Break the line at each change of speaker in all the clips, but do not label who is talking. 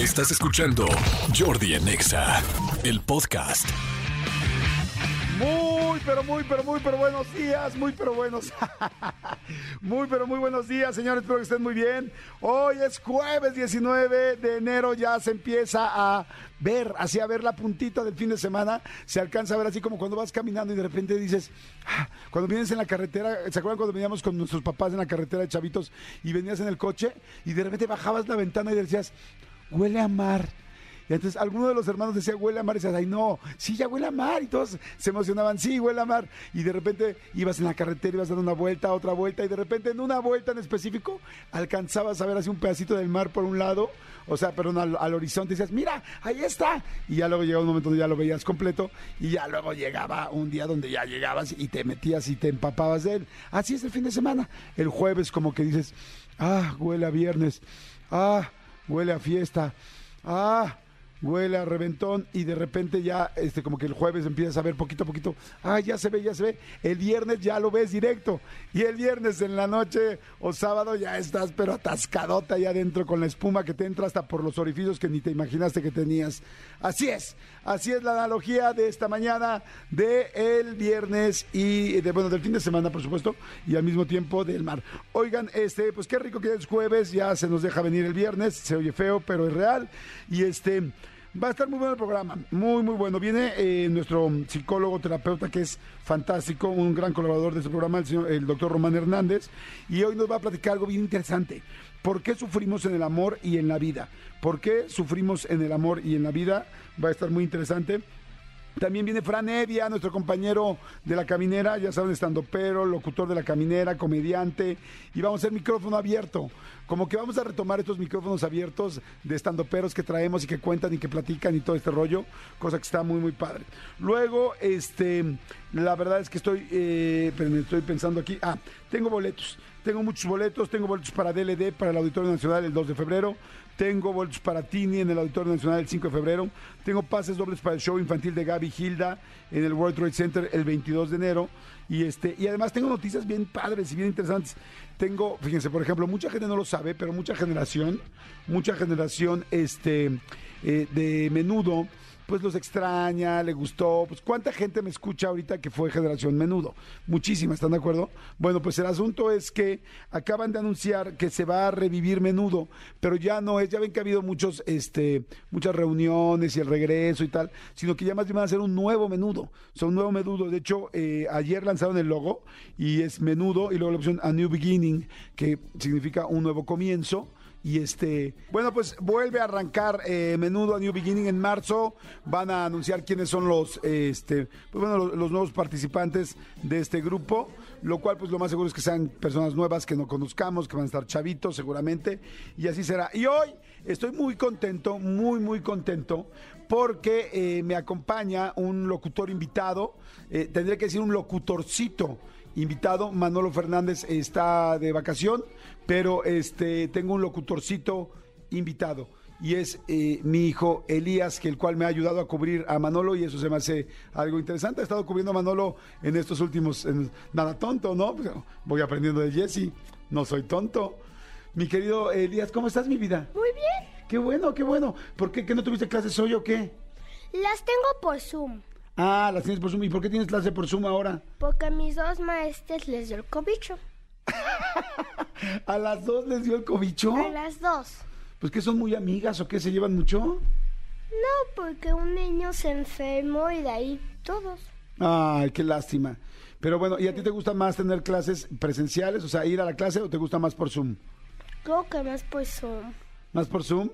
Estás escuchando Jordi en Exa, el podcast.
Muy, pero muy, pero muy, pero buenos días, muy, pero buenos. muy, pero muy buenos días, señores, espero que estén muy bien. Hoy es jueves 19 de enero, ya se empieza a ver, así a ver la puntita del fin de semana, se alcanza a ver así como cuando vas caminando y de repente dices, ah, cuando vienes en la carretera, ¿se acuerdan cuando veníamos con nuestros papás en la carretera de chavitos y venías en el coche y de repente bajabas la ventana y decías, huele a mar? Y entonces alguno de los hermanos decía, huele a mar, y decías, ay no, sí, ya huele a mar, y todos se emocionaban, sí, huele a mar. Y de repente ibas en la carretera, ibas dando una vuelta, otra vuelta, y de repente en una vuelta en específico alcanzabas a ver así un pedacito del mar por un lado, o sea, perdón, al, al horizonte, y decías, mira, ahí está. Y ya luego llegaba un momento donde ya lo veías completo, y ya luego llegaba un día donde ya llegabas y te metías y te empapabas de él. Así es el fin de semana. El jueves como que dices, ah, huele a viernes, ah, huele a fiesta, ah, huele a reventón y de repente ya, este, como que el jueves empiezas a ver poquito a poquito, ah, ya se ve, ya se ve. El viernes ya lo ves directo y el viernes en la noche o sábado ya estás pero atascadota ahí adentro con la espuma que te entra hasta por los orificios que ni te imaginaste que tenías. Así es, así es la analogía de esta mañana de el viernes y de bueno, del fin de semana, por supuesto, y al mismo tiempo del mar. Oigan, este, pues qué rico que es jueves, ya se nos deja venir el viernes, se oye feo, pero es real y este Va a estar muy bueno el programa, muy, muy bueno. Viene eh, nuestro psicólogo, terapeuta, que es fantástico, un gran colaborador de este programa, el, señor, el doctor Román Hernández, y hoy nos va a platicar algo bien interesante. ¿Por qué sufrimos en el amor y en la vida? ¿Por qué sufrimos en el amor y en la vida? Va a estar muy interesante. También viene Fran Evia, nuestro compañero de la caminera, ya saben, estando pero, locutor de la caminera, comediante, y vamos a hacer micrófono abierto. Como que vamos a retomar estos micrófonos abiertos de estando peros que traemos y que cuentan y que platican y todo este rollo, cosa que está muy, muy padre. Luego, este, la verdad es que estoy, eh, estoy pensando aquí, ah, tengo boletos. Tengo muchos boletos, tengo boletos para DLD, para el Auditorio Nacional el 2 de febrero, tengo boletos para Tini en el Auditorio Nacional el 5 de febrero, tengo pases dobles para el show infantil de Gaby Hilda en el World Trade Center el 22 de enero. Y este y además tengo noticias bien padres y bien interesantes. Tengo, fíjense, por ejemplo, mucha gente no lo sabe, pero mucha generación, mucha generación este eh, de menudo pues los extraña, le gustó. Pues cuánta gente me escucha ahorita que fue generación menudo. Muchísima, ¿están de acuerdo? Bueno, pues el asunto es que acaban de anunciar que se va a revivir menudo, pero ya no es, ya ven que ha habido muchos, este, muchas reuniones y el regreso y tal, sino que ya más bien van a hacer un nuevo menudo. Son un nuevo menudo. De hecho, eh, ayer lanzaron el logo y es menudo y luego la opción A New Beginning, que significa un nuevo comienzo. Y este, bueno, pues vuelve a arrancar eh, menudo a New Beginning en marzo. Van a anunciar quiénes son los, este, pues bueno, los, nuevos participantes de este grupo. Lo cual, pues lo más seguro es que sean personas nuevas que no conozcamos, que van a estar chavitos seguramente. Y así será. Y hoy estoy muy contento, muy, muy contento, porque eh, me acompaña un locutor invitado. Eh, tendría que decir un locutorcito invitado. Manolo Fernández está de vacación, pero este tengo un locutorcito invitado. Y es eh, mi hijo Elías, que el cual me ha ayudado a cubrir a Manolo, y eso se me hace algo interesante. He estado cubriendo a Manolo en estos últimos. En, nada tonto, ¿no? Voy aprendiendo de Jesse. No soy tonto. Mi querido Elías, ¿cómo estás, mi vida?
Muy bien.
Qué bueno, qué bueno. ¿Por qué? ¿Que no tuviste clases hoy o qué?
Las tengo por Zoom.
Ah, las tienes por Zoom. ¿Y por qué tienes clase por Zoom ahora?
Porque a mis dos maestros les dio el cobicho.
¿A las dos les dio el cobicho?
A las dos.
Pues que son muy amigas o qué, se llevan mucho.
No, porque un niño se enfermó y de ahí todos.
Ay, qué lástima. Pero bueno, ¿y a ti te gusta más tener clases presenciales? O sea, ir a la clase o te gusta más por Zoom?
Creo que más por Zoom.
¿Más por Zoom?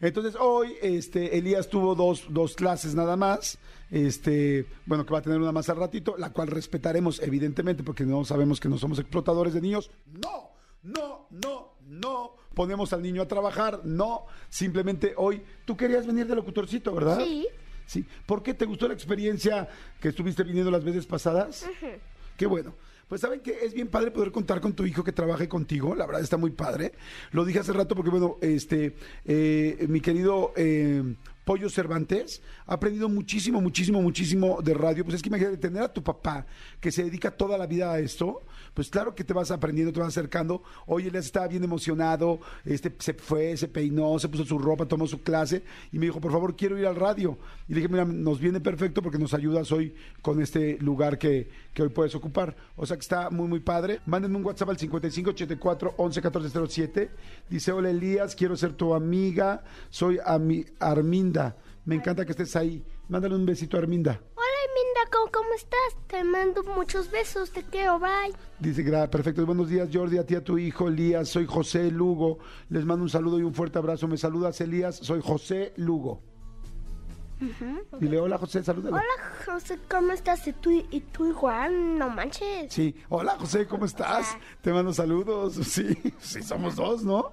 Entonces hoy este, Elías tuvo dos, dos clases nada más. Este, bueno, que va a tener una más al ratito, la cual respetaremos, evidentemente, porque no sabemos que no somos explotadores de niños. No, no, no, no. Ponemos al niño a trabajar, no. Simplemente hoy, tú querías venir de locutorcito, ¿verdad?
Sí.
Sí. ¿Por qué te gustó la experiencia que estuviste viniendo las veces pasadas? Qué bueno. Pues saben que es bien padre poder contar con tu hijo que trabaje contigo, la verdad está muy padre. Lo dije hace rato porque, bueno, este, eh, mi querido eh, Pollo Cervantes, ha aprendido muchísimo, muchísimo, muchísimo de radio. Pues es que imagínate, tener a tu papá que se dedica toda la vida a esto, pues claro que te vas aprendiendo, te vas acercando. Hoy Elías estaba bien emocionado, este, se fue, se peinó, se puso su ropa, tomó su clase y me dijo, por favor, quiero ir al radio. Y le dije, mira, nos viene perfecto porque nos ayudas hoy con este lugar que, que hoy puedes ocupar. O sea que está muy, muy padre. Mándenme un WhatsApp al 5584 111407. Dice, hola Elías, quiero ser tu amiga, soy Ami- Arminda. Me encanta que estés ahí. Mándale un besito a Arminda.
Hola, Minda, ¿cómo, cómo estás? Te mando muchos besos, te quiero, bye.
Dice, perfecto. Buenos días, Jordi, a ti, a tu hijo, Elías. Soy José Lugo. Les mando un saludo y un fuerte abrazo. Me saludas, Elías. Soy José Lugo. Dile, hola, José, salúdalo.
Hola, José, ¿cómo estás? ¿Y tú, y tú igual? No manches.
Sí, hola, José, ¿cómo estás? Te mando saludos. Sí, sí, somos dos, ¿no?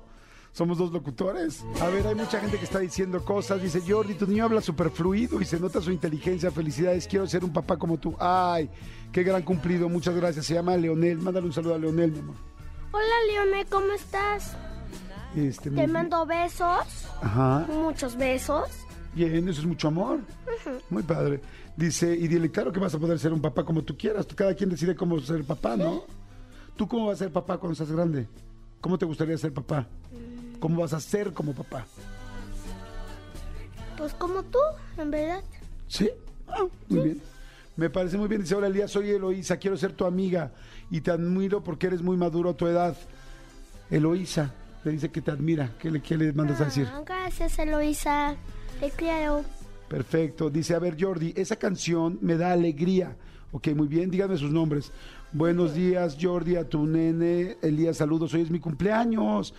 Somos dos locutores. A ver, hay mucha gente que está diciendo cosas. Dice, Jordi, tu niño habla súper fluido y se nota su inteligencia. Felicidades, quiero ser un papá como tú. Ay, qué gran cumplido. Muchas gracias. Se llama Leonel. Mándale un saludo a Leonel, mi amor.
Hola, Leone, ¿cómo estás?
Este,
Te
mi-
mando besos,
Ajá.
muchos besos.
Bien, eso es mucho amor. Muy padre. Dice, y dile, claro que vas a poder ser un papá como tú quieras. Cada quien decide cómo ser papá, ¿no? ¿Tú cómo vas a ser papá cuando seas grande? ¿Cómo te gustaría ser papá? ¿Cómo vas a ser como papá?
Pues como tú, en verdad.
¿Sí? Ah, muy bien. Me parece muy bien. Dice, hola Elías, soy Eloísa, quiero ser tu amiga y te admiro porque eres muy maduro a tu edad. Eloísa, le dice que te admira. ¿Qué le, qué le mandas a decir?
Ah, gracias, Eloisa. Te quiero.
Perfecto. Dice, a ver, Jordi, esa canción me da alegría. Ok, muy bien, díganme sus nombres. Buenos días, Jordi, a tu nene. Elías, saludos. Hoy es mi cumpleaños.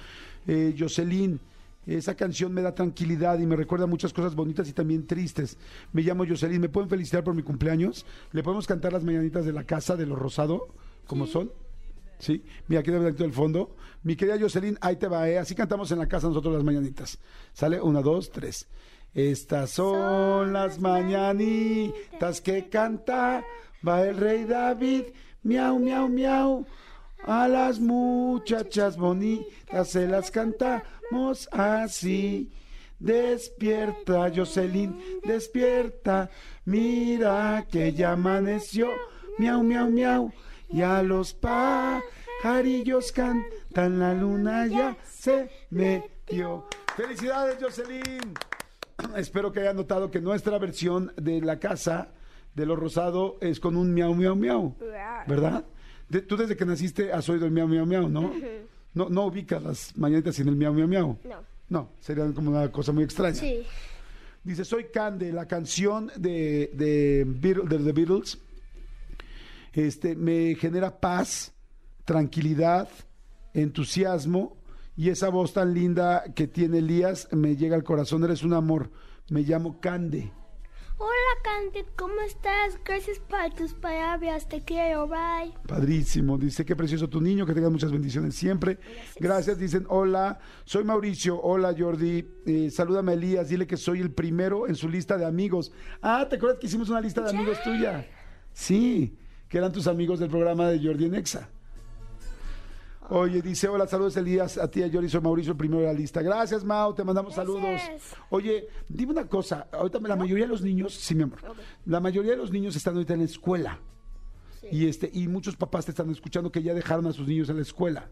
Eh, Jocelyn, esa canción me da tranquilidad y me recuerda muchas cosas bonitas y también tristes. Me llamo Jocelyn. ¿Me pueden felicitar por mi cumpleaños? ¿Le podemos cantar las mañanitas de la casa de los Rosado? ¿Cómo son? Sí, mira, aquí del fondo. Mi querida Jocelyn, ahí te va, ¿eh? Así cantamos en la casa nosotros las mañanitas. ¿Sale? Una, dos, tres. Estas son las mañanitas que canta va el rey David. Miau, miau, miau. A las muchachas bonitas se las cantamos así. Despierta, Jocelyn, despierta. Mira que ya amaneció. Miau, miau, miau. Y a los pajarillos cantan, la luna ya se metió. ¡Felicidades, Jocelyn! Espero que hayan notado que nuestra versión de la casa de los Rosado es con un miau, miau, miau. ¿Verdad? De- tú desde que naciste has oído el miau, miau, miau, ¿no? No, no ubicas las mañanitas sin el miau, miau, miau.
No.
No, sería como una cosa muy extraña.
Sí.
Dice, soy Cande, la canción de, de, Beatle- de The Beatles este, me genera paz, tranquilidad, entusiasmo y esa voz tan linda que tiene Elías me llega al corazón, eres un amor. Me llamo Cande.
Hola, Candy, ¿cómo estás? Gracias por tus palabras. Te quiero, bye.
Padrísimo, dice, qué precioso tu niño, que tengas muchas bendiciones siempre. Gracias, dicen, hola, soy Mauricio, hola Jordi, eh, salúdame a Elías, dile que soy el primero en su lista de amigos. Ah, ¿te acuerdas que hicimos una lista de amigos tuya? Sí, que eran tus amigos del programa de Jordi en Exa. Oye, dice, hola, saludos Elías, a ti, a Jordi, soy Mauricio, el primero de la lista. Gracias, Mau, te mandamos
Gracias.
saludos. Oye, dime una cosa, ahorita la mayoría de los niños, sí, mi amor, la mayoría de los niños están ahorita en la escuela. Y este y muchos papás te están escuchando que ya dejaron a sus niños en la escuela.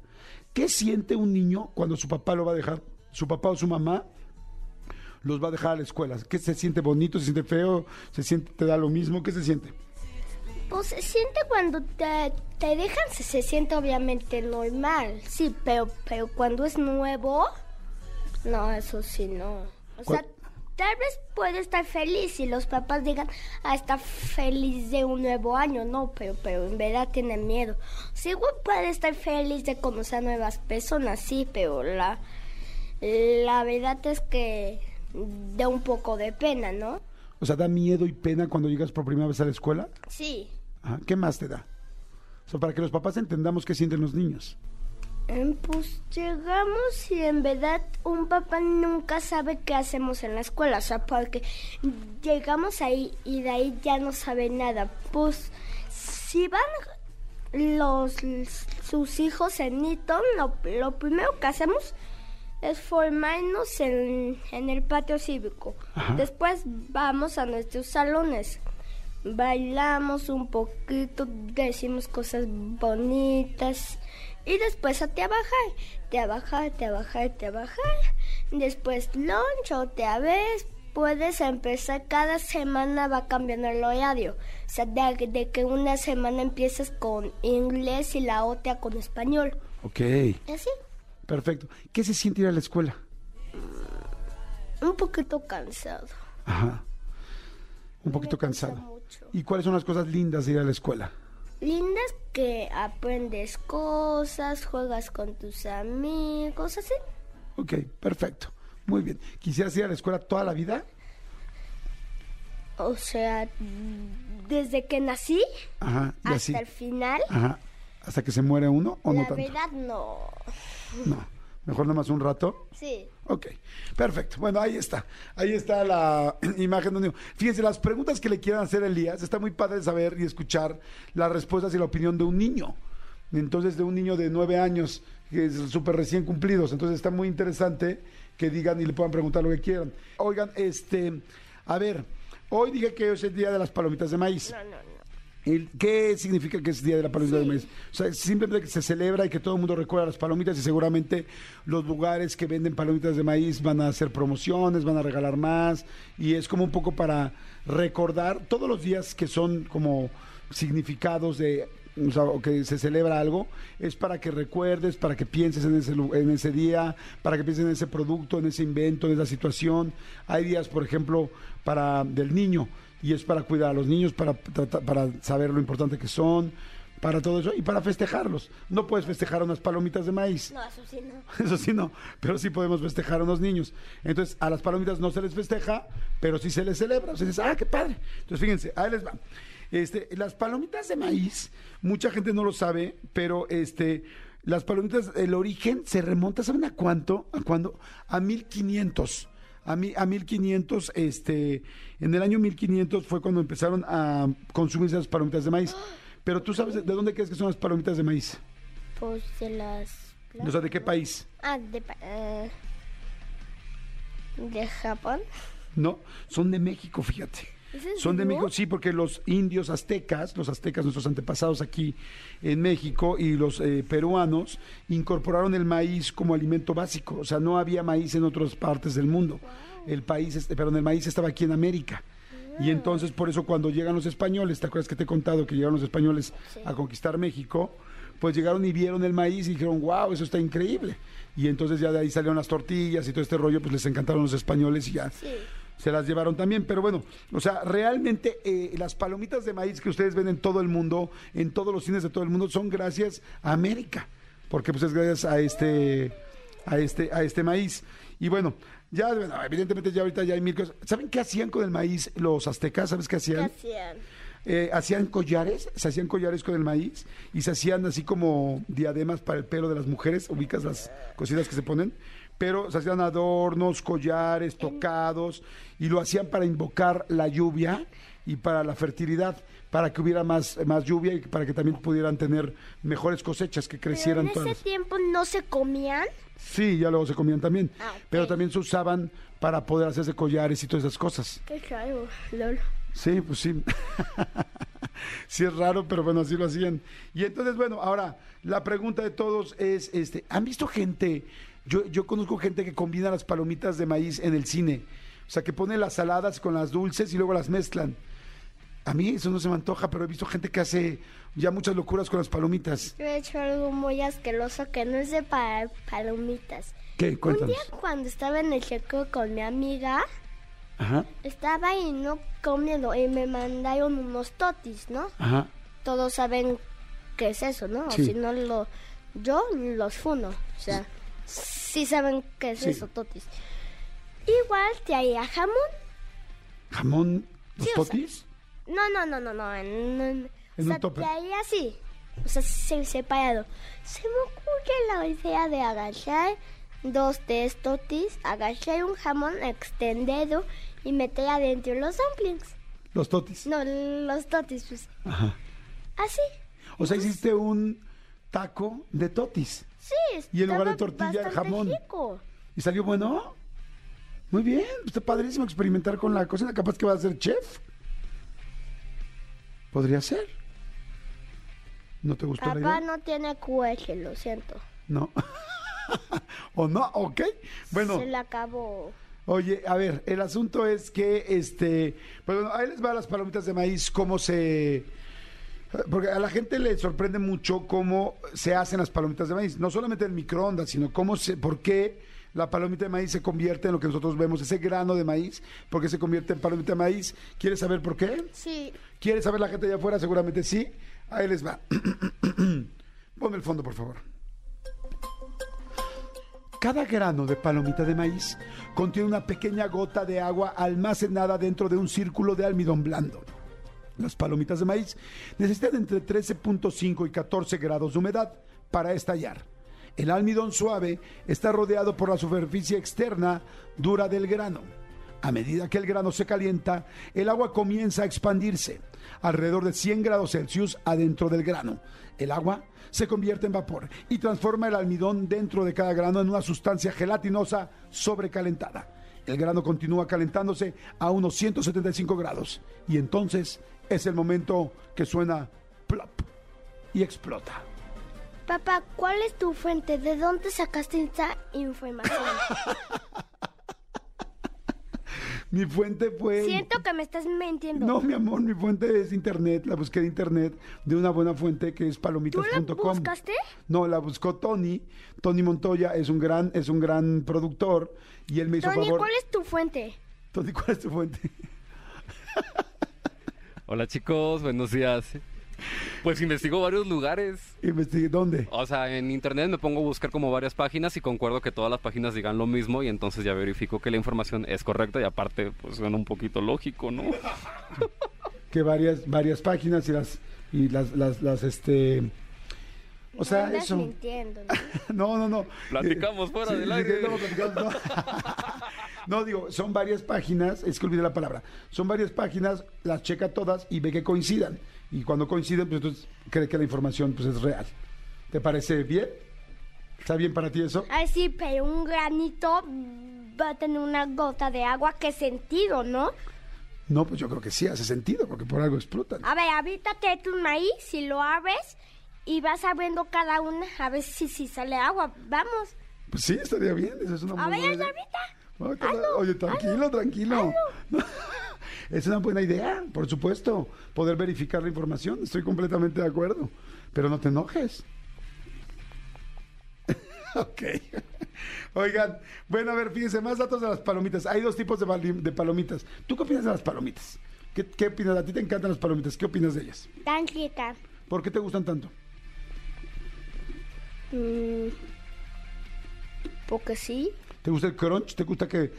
¿Qué siente un niño cuando su papá lo va a dejar, su papá o su mamá los va a dejar a la escuela? ¿Qué se siente bonito, se siente feo, se siente te da lo mismo? ¿Qué se siente?
Pues se siente cuando te, te dejan, se, se siente obviamente normal. Sí, pero, pero cuando es nuevo, no, eso sí, no. O sea,
¿Cuál-
tal vez puede estar feliz y los papás digan, ah, está feliz de un nuevo año. No, pero, pero en verdad tiene miedo. Sí, puede estar feliz de conocer a nuevas personas, sí, pero la, la verdad es que da un poco de pena, ¿no?
O sea, da miedo y pena cuando llegas por primera vez a la escuela.
Sí.
Ajá, ¿Qué más te da? O sea, para que los papás entendamos qué sienten los niños.
Em, Pues llegamos y en verdad un papá nunca sabe qué hacemos en la escuela, o sea, porque llegamos ahí y de ahí ya no sabe nada. Pues si van los sus hijos en Eton, lo, lo primero que hacemos es formarnos en, en el patio cívico.
Ajá.
Después vamos a nuestros salones. Bailamos un poquito, decimos cosas bonitas. Y después a trabajar, trabajar, trabajar, trabajar. Después lunch otra vez. Puedes empezar, cada semana va cambiando el horario. O sea, de, de que una semana empiezas con inglés y la otra con español.
Ok,
así,
perfecto. ¿Qué se siente ir a la escuela?
un poquito cansado.
Ajá. Un poquito cansado.
Mucho.
¿Y cuáles son las cosas lindas de ir a la escuela?
Lindas que aprendes cosas, juegas con tus amigos, así.
Ok, perfecto. Muy bien. ¿Quisieras ir a la escuela toda la vida?
O sea, desde que nací
Ajá,
hasta
así.
el final,
Ajá. ¿Hasta que se muere uno o no
la
tanto?
verdad no.
No. Mejor nada más un rato.
Sí.
Ok, perfecto. Bueno, ahí está. Ahí está la imagen de un niño. Fíjense, las preguntas que le quieran hacer a Elías, está muy padre saber y escuchar las respuestas y la opinión de un niño. Entonces, de un niño de nueve años, que es súper recién cumplidos. Entonces, está muy interesante que digan y le puedan preguntar lo que quieran. Oigan, este, a ver, hoy dije que hoy es el día de las palomitas de maíz.
No, no, no.
¿Qué significa que es Día de la Palomita de Maíz? O sea, simplemente que se celebra y que todo el mundo recuerda las palomitas y seguramente los lugares que venden palomitas de maíz van a hacer promociones, van a regalar más y es como un poco para recordar todos los días que son como significados de o sea, que se celebra algo, es para que recuerdes, para que pienses en ese, en ese día, para que pienses en ese producto, en ese invento, en esa situación. Hay días, por ejemplo, para del niño, y es para cuidar a los niños, para, para saber lo importante que son, para todo eso, y para festejarlos. No puedes festejar unas palomitas de maíz.
No, eso sí no.
Eso sí no, pero sí podemos festejar a unos niños. Entonces, a las palomitas no se les festeja, pero sí se les celebra. O sea, dices, ah, qué padre. Entonces, fíjense, ahí les va. Este, las palomitas de maíz, mucha gente no lo sabe, pero este, las palomitas, el origen se remonta, ¿saben a cuánto? ¿A cuándo? A 1500. A, mi, a 1500, este, en el año 1500 fue cuando empezaron a consumirse las palomitas de maíz. Pero tú sabes de, de dónde crees que son las palomitas de maíz?
Pues de las...
O sea, ¿de qué país?
Ah, de... eh, de Japón.
No, son de México, fíjate.
¿Es en
Son de? México, sí, porque los indios aztecas, los aztecas, nuestros antepasados aquí en México y los eh, peruanos incorporaron el maíz como alimento básico. O sea, no había maíz en otras partes del mundo. El país, este, perdón, el maíz estaba aquí en América. Y entonces, por eso, cuando llegan los españoles, ¿te acuerdas que te he contado que llegaron los españoles
Sí.
a conquistar México? Pues llegaron y vieron el maíz y dijeron, wow, eso está increíble. Y entonces ya de ahí salieron las tortillas y todo este rollo, pues les encantaron los españoles y ya
Sí.
Se las llevaron también, pero bueno, o sea, realmente eh, las palomitas de maíz que ustedes ven en todo el mundo, en todos los cines de todo el mundo, son gracias a América, porque pues es gracias a este, a este, a este maíz. Y bueno, ya, bueno, evidentemente ya ahorita ya hay mil cosas. ¿Saben qué hacían con el maíz los aztecas? ¿Sabes qué
¿Qué
hacían?
hacían?
Eh, hacían collares, se hacían collares con el maíz y se hacían así como diademas para el pelo de las mujeres, ubicas las cositas que se ponen, pero se hacían adornos, collares, tocados y lo hacían para invocar la lluvia y para la fertilidad, para que hubiera más, más lluvia y para que también pudieran tener mejores cosechas, que
Pero
crecieran
en ese
todas.
tiempo no se comían.
Sí, ya luego se comían también,
Ah,
pero también se usaban para poder hacerse collares y todas esas cosas.
Qué raro, lol.
Sí, pues sí. sí es raro, pero bueno, así lo hacían. Y entonces, bueno, ahora la pregunta de todos es, este, ¿han visto gente? Yo, yo conozco gente que combina las palomitas de maíz en el cine. O sea, que pone las saladas con las dulces y luego las mezclan. A mí eso no se me antoja, pero he visto gente que hace ya muchas locuras con las palomitas.
Yo he hecho algo muy asqueroso que no es de pa- palomitas.
¿Qué?
Un
Cuéntanos.
día cuando estaba en el checo con mi amiga,
Ajá,
estaba ahí no comiendo y me mandaron unos totis, ¿no?
ajá.
Todos saben qué es eso, ¿no?
Sí.
O si no, lo, yo los funo. O sea, sí saben qué es
Sí.
eso, totis. Igual traía jamón.
¿Jamón? ¿Los
Sí, o sea,
totis?
No, no, no, no, no. En, en-
En
o sea,
un topper.
traía así. O sea, se- separado. Se me ocurre la idea de agachar dos, tres totis, agachar un jamón extendido y meter adentro los dumplings.
Los totis.
No, los totis, pues.
Ajá.
Así.
O sea, hiciste un taco de totis.
Sí,
Y en lugar de tortilla, jamón.
rico.
¿Y salió bueno? Muy bien, está padrísimo experimentar con la cocina. Capaz que va a ser chef. Podría ser. ¿No te gustó la
Papá
idea?
no tiene cueche, lo siento.
No. ¿O no? Ok. Bueno.
Se le acabó.
Oye, a ver, el asunto es que, este, pues bueno, ahí les va las palomitas de maíz, cómo se... Porque a la gente le sorprende mucho cómo se hacen las palomitas de maíz, no solamente en microondas, sino cómo se, por qué la palomita de maíz se convierte en lo que nosotros vemos, ese grano de maíz, por qué se convierte en palomita de maíz. ¿Quieres saber por qué?
Sí.
¿Quiere saber la gente allá afuera? Seguramente sí. Ahí les va. Ponme el fondo, por favor. Cada grano de palomita de maíz contiene una pequeña gota de agua almacenada dentro de un círculo de almidón blando. Las palomitas de maíz necesitan entre 13.5 y 14 grados de humedad para estallar. El almidón suave está rodeado por la superficie externa dura del grano. A medida que el grano se calienta, el agua comienza a expandirse alrededor de 100 grados Celsius adentro del grano. El agua se convierte en vapor y transforma el almidón dentro de cada grano en una sustancia gelatinosa sobrecalentada. El grano continúa calentándose a unos 175 grados y entonces es el momento que suena plop y explota.
Papá, ¿cuál es tu fuente? ¿De dónde sacaste esta información?
Mi fuente fue...
Siento que me estás mintiendo.
No, mi amor, mi fuente es internet. La busqué de internet de una buena fuente que es
¿Tú
palomitas.com.
la buscaste?
No, la buscó Tony. Tony Montoya es un gran, es un gran productor y él me hizo
Tony,
favor.
¿cuál es tu fuente?
Tony, ¿cuál es tu fuente?
Hola chicos, buenos días. Pues investigo varios lugares.
Investigué, ¿dónde?
O sea, en internet me pongo a buscar como varias páginas y concuerdo que todas las páginas digan lo mismo y entonces ya verifico que la información es correcta y aparte pues suena un poquito lógico, ¿no?
Que varias, varias páginas y las, y las, las, las, este, o sea,
Andas
eso.
mintiendo. ¿no?
No, no, no.
Platicamos fuera del
sí,
aire.
estamos platicando, no. No, digo, son varias páginas, es que olvidé la palabra. Son varias páginas, las checa todas y ve que coincidan. Y cuando coinciden, pues entonces cree que la información pues, es real. ¿Te parece bien? ¿Está bien para ti eso?
Ay, sí, pero un granito va a tener una gota de agua. ¿Qué sentido, no?
No, pues yo creo que sí hace sentido, porque por algo explotan.
A ver, avítate tu maíz, si lo abres y vas abriendo cada una a ver si, si sale agua. Vamos.
Pues sí, estaría bien. Eso es una
A
muy
ver,
buena idea.
ahorita.
Ay, Oye, tranquilo, tranquilo. Es una buena idea, por supuesto, poder verificar la información. Estoy completamente de acuerdo. Pero no te enojes. ok. Oigan, bueno, a ver, fíjense, más datos de las palomitas. Hay dos tipos de, palomitas. ¿Tú qué opinas de las palomitas? ¿Qué, ¿Qué opinas? A ti te encantan las palomitas. ¿Qué opinas de ellas?
Tan.
¿Por qué te gustan tanto?
Mm, porque sí.
¿Te gusta el crunch? ¿Te gusta que.?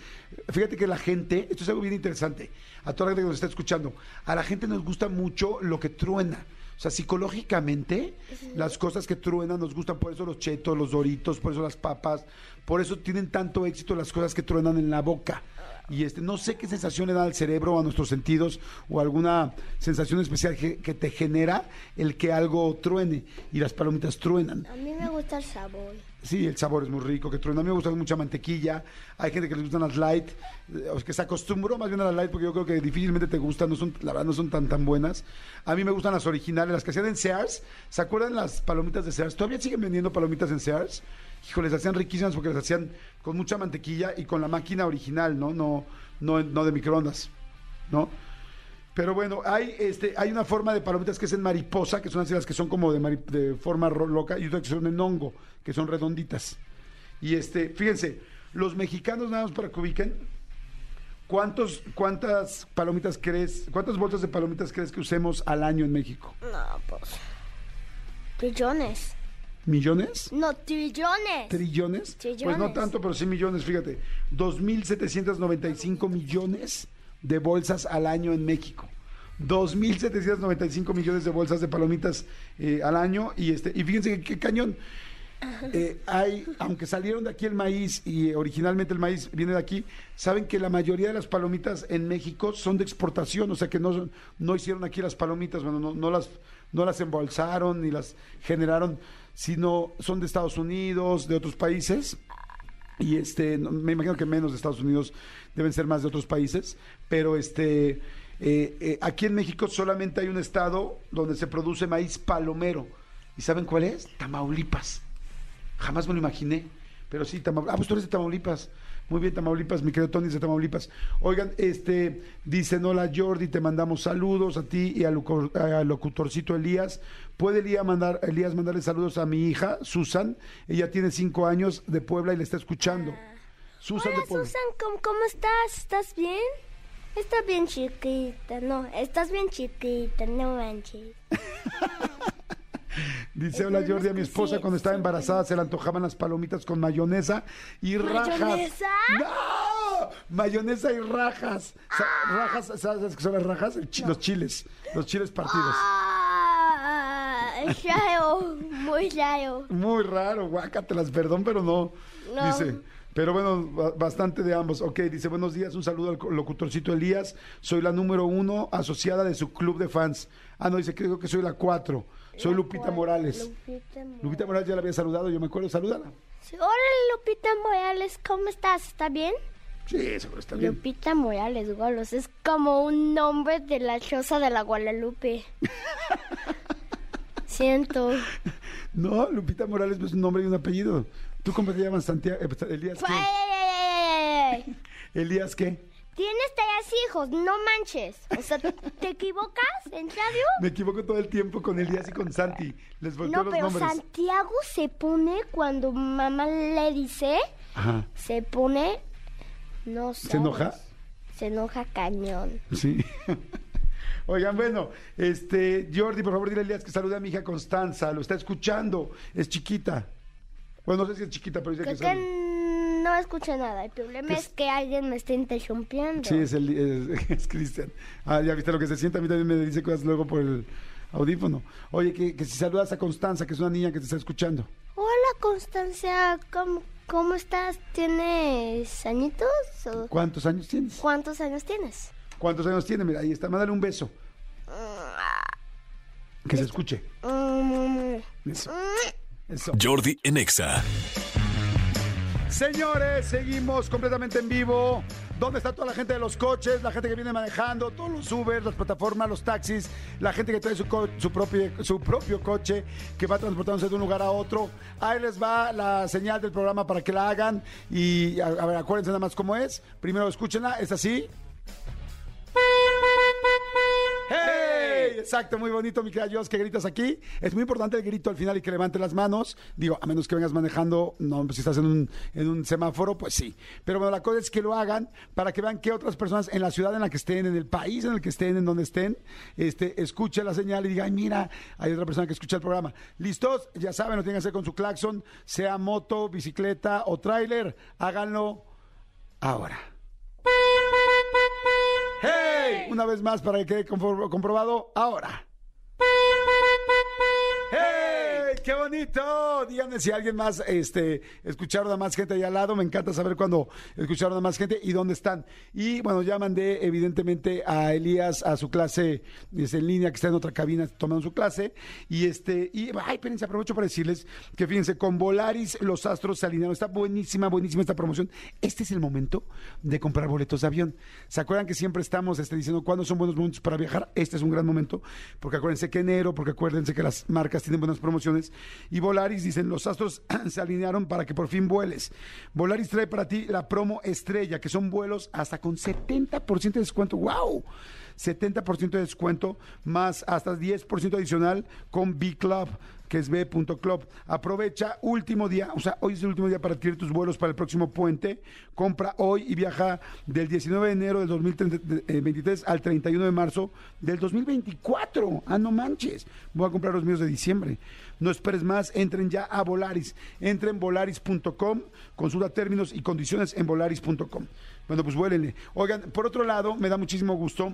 Fíjate que la gente, esto es algo bien interesante, a toda la gente que nos está escuchando, a la gente nos gusta mucho lo que truena. O sea, psicológicamente, las cosas que truenan nos gustan, por eso los chetos, los doritos, por eso las papas, por eso tienen tanto éxito las cosas que truenan en la boca. Y este, no sé qué sensación le da al cerebro, a nuestros sentidos, o alguna sensación especial que, que te genera el que algo truene. Y las palomitas truenan.
A mí me gusta el sabor.
Sí, el sabor es muy rico, que truena. A mí me gusta mucha mantequilla. Hay gente que les gustan las light, eh, que se acostumbró más bien a las light porque yo creo que difícilmente te gustan, no son, la verdad no son tan tan buenas. A mí me gustan las originales, las que hacían en Sears. ¿Se acuerdan las palomitas de Sears? ¿Todavía siguen vendiendo palomitas en Sears? Híjole, les hacían riquísimas porque las hacían con mucha mantequilla y con la máquina original, ¿no? No, no, no de microondas, ¿no? Pero bueno, hay este, hay una forma de palomitas que es en mariposa, que son así las que son como de, de forma loca, y otras que son en hongo, que son redonditas. Y este, fíjense, los mexicanos, nada más para que ubiquen, ¿cuántos, ¿cuántas palomitas crees, cuántas bolsas de palomitas crees que usemos al año en México?
No, pues. Trillones.
¿Millones?
No, trillones.
¿Trillones? Pues no
Trillones.
tanto, pero sí millones, fíjate. 2.795 millones de bolsas al año en México. 2.795 millones de bolsas de palomitas eh, al año. Y, este, y fíjense qué cañón. Eh, hay, aunque salieron de aquí el maíz y eh, originalmente el maíz viene de aquí, saben que la mayoría de las palomitas en México son de exportación, o sea que no, no hicieron aquí las palomitas, bueno, no, no las, no las embolsaron ni las generaron, sino son de Estados Unidos, de otros países. Y este, me imagino que menos de Estados Unidos deben ser más de otros países, pero este, eh, eh, aquí en México solamente hay un estado donde se produce maíz palomero. ¿Y saben cuál es? Tamaulipas. Jamás me lo imaginé. Pero sí, Tamaulipas. Ah, pues tú eres de Tamaulipas. Muy bien, Tamaulipas, mi querido Tony de Tamaulipas. Oigan, este, dicen, hola Jordi, te mandamos saludos a ti y al, locu- al locutorcito Elías. ¿Puede Elías, mandar, Elías mandarle saludos a mi hija, Susan? Ella tiene cinco años de Puebla y le está escuchando. Susan
Hola
de Puebla.
Susan, ¿cómo, cómo estás? ¿Estás bien? Estás bien chiquita, no, estás bien chiquita, no manches.
Dice, hola Jordi, a mi esposa cuando estaba embarazada se le antojaban las palomitas con mayonesa y rajas.
¿Mayonesa?
¡No! Mayonesa y rajas. Rajas, ¿sabes qué son las rajas? El chi- Los chiles, los chiles partidos.
Ah, raro, muy raro.
Muy raro, guácatelas, perdón, pero no.
No.
Dice, pero bueno, ba- bastante de ambos. Ok, dice, buenos días, un saludo al co- locutorcito Elías. Soy la número uno asociada de su club de fans. Ah, no, dice, creo que soy la cuatro. Soy Lupita Morales.
Lupita Morales.
Lupita Morales ya la había saludado, yo me acuerdo, salúdala.
Sí, Hola Lupita Morales, ¿cómo estás? ¿Está bien?
Sí, seguro está bien.
Lupita Morales, Golos, es como un nombre de la choza de la Guadalupe. Siento.
No, Lupita Morales es un nombre y un apellido. ¿Tú cómo te llamas, Santiago? eh, Elías
Ay,
qué? ¿Elías qué?
Tienes tres hijos, no manches. O sea, ¿te equivocas? ¿En serio?
Me equivoco todo el tiempo con Elías y con Santi. Les volteo
No,
los
pero
nombres.
Santiago se pone cuando mamá le dice,
Ajá.
se pone, no sé.
¿Se enoja?
Se enoja cañón.
Sí. Oigan, bueno, este, Jordi, por favor, dile a Elías que salude a mi hija Constanza, lo está escuchando, es chiquita. Bueno, no sé si es chiquita, pero dice
Creo
que
que
salude.
No escucho nada. El problema
¿Qué
es
es?
que alguien me está interrumpiendo.
Sí, es, el, es, es Cristian. Ah, ya viste lo que se siente, a mí también me dice cosas luego por el audífono. Oye, que, que si saludas a Constanza, que es una niña que te está escuchando.
Hola, Constancia. ¿Cómo, cómo estás? ¿Tienes añitos? o
¿Cuántos años tienes?
¿Cuántos años tienes?
¿Cuántos años tiene? Mira, ahí está, mándale un beso. Que se escuche.
Mm,
Eso. Eso.
Jordi en Exa.
Señores, seguimos completamente en vivo. ¿Dónde está toda la gente de los coches? La gente que viene manejando, todos los Uber, las plataformas, los taxis, la gente que trae su, su propio coche, que va transportándose de un lugar a otro. Ahí les va la señal del programa para que la hagan. Y a, a ver, acuérdense nada más cómo es. Primero escúchenla, es así. ¡Hey! Exacto, muy bonito, mi querida Jos, que gritas aquí. Es muy importante el grito al final y que levante las manos. Digo, a menos que vengas manejando, no, pues, si estás en un, en un semáforo, pues sí. Pero bueno, la cosa es que lo hagan para que vean que otras personas en la ciudad en la que estén, en el país en el que estén, en donde estén, este, escuche la señal y diga, ay, mira, hay otra persona que escucha el programa. ¿Listos? Ya saben, lo tienen que hacer con su claxon, sea moto, bicicleta o tráiler. Háganlo ahora. Una vez más para que quede compro- comprobado ahora. ¡Qué bonito! Díganme si alguien más este, escucharon a más gente ahí al lado. Me encanta saber cuando escucharon a más gente y dónde están. Y bueno, ya mandé evidentemente a Elías a su clase en línea, que está en otra cabina tomando su clase. Y este, y ay, espérense, aprovecho para decirles que fíjense, con Volaris los astros se alinearon. Está buenísima, buenísima esta promoción. Este es el momento de comprar boletos de avión. ¿Se acuerdan que siempre estamos este, diciendo cuándo son buenos momentos para viajar? Este es un gran momento, porque acuérdense que enero, porque acuérdense que las marcas tienen buenas promociones. Y Volaris dicen, los astros se alinearon para que por fin vueles. Volaris trae para ti la promo estrella, que son vuelos hasta con 70% de descuento. ¡Wow! 70% de descuento más hasta 10% adicional con B Club, que es B.club. Aprovecha último día, o sea, hoy es el último día para adquirir tus vuelos para el próximo puente. Compra hoy y viaja del 19 de enero del 2023 al 31 de marzo del 2024. Ah, no manches. Voy a comprar los míos de diciembre. No esperes más, entren ya a Volaris. Entren en volaris.com, consulta términos y condiciones en volaris.com. Bueno, pues vuélenle. Oigan, por otro lado, me da muchísimo gusto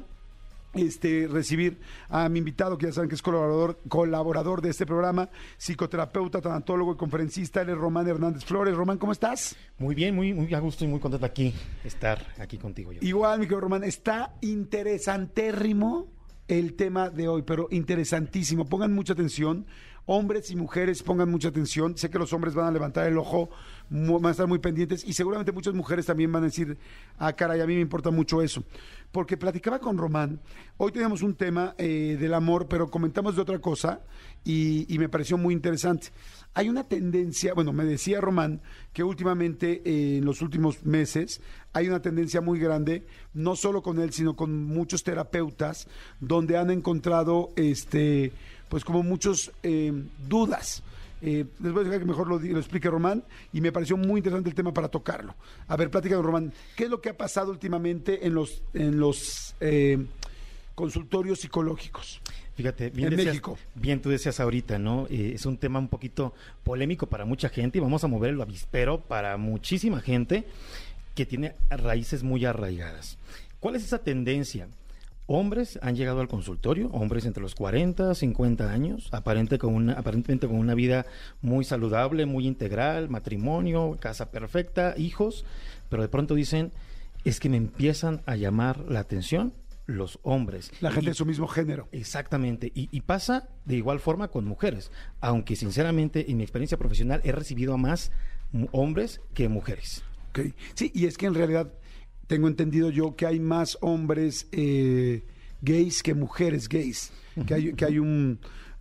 este, recibir a mi invitado, que ya saben que es colaborador, colaborador de este programa, psicoterapeuta, tanatólogo y conferencista, él es Román Hernández Flores. Román, ¿cómo estás?
Muy bien, muy, muy a gusto y muy contento aquí, estar aquí contigo. Yo.
Igual, mi querido Román, está interesantérrimo el tema de hoy, pero interesantísimo. Pongan mucha atención. Hombres y mujeres pongan mucha atención. Sé que los hombres van a levantar el ojo, van a estar muy pendientes y seguramente muchas mujeres también van a decir, ah, caray, a mí me importa mucho eso. Porque platicaba con Román, hoy teníamos un tema eh, del amor, pero comentamos de otra cosa y, y me pareció muy interesante. Hay una tendencia, bueno, me decía Román que últimamente, eh, en los últimos meses, hay una tendencia muy grande, no solo con él, sino con muchos terapeutas, donde han encontrado, este, pues como muchos eh, dudas. Eh, les voy a dejar que mejor lo, explique Román y me pareció muy interesante el tema para tocarlo. A ver, plática Román, ¿qué es lo que ha pasado últimamente en los, en los eh, consultorios psicológicos?
Fíjate, bien,
En
decías-
México.
bien tú decías ahorita, ¿no? Eh, es un tema un poquito polémico para mucha gente y vamos a mover el avispero para muchísima gente que tiene raíces muy arraigadas. ¿Cuál es esa tendencia? Hombres han llegado al consultorio, hombres entre los 40, 50 años, aparente con una- aparentemente con una vida muy saludable, muy integral, matrimonio, casa perfecta, hijos, pero de pronto dicen, es que me empiezan a llamar la atención los hombres.
La gente
Y-
de su mismo género.
Exactamente, y, y pasa de igual forma con mujeres, aunque sinceramente en mi experiencia profesional he recibido a más hombres que mujeres.
Ok. Sí, y es que en realidad tengo entendido yo que hay más hombres eh, gays que mujeres gays, que hay, que hay un,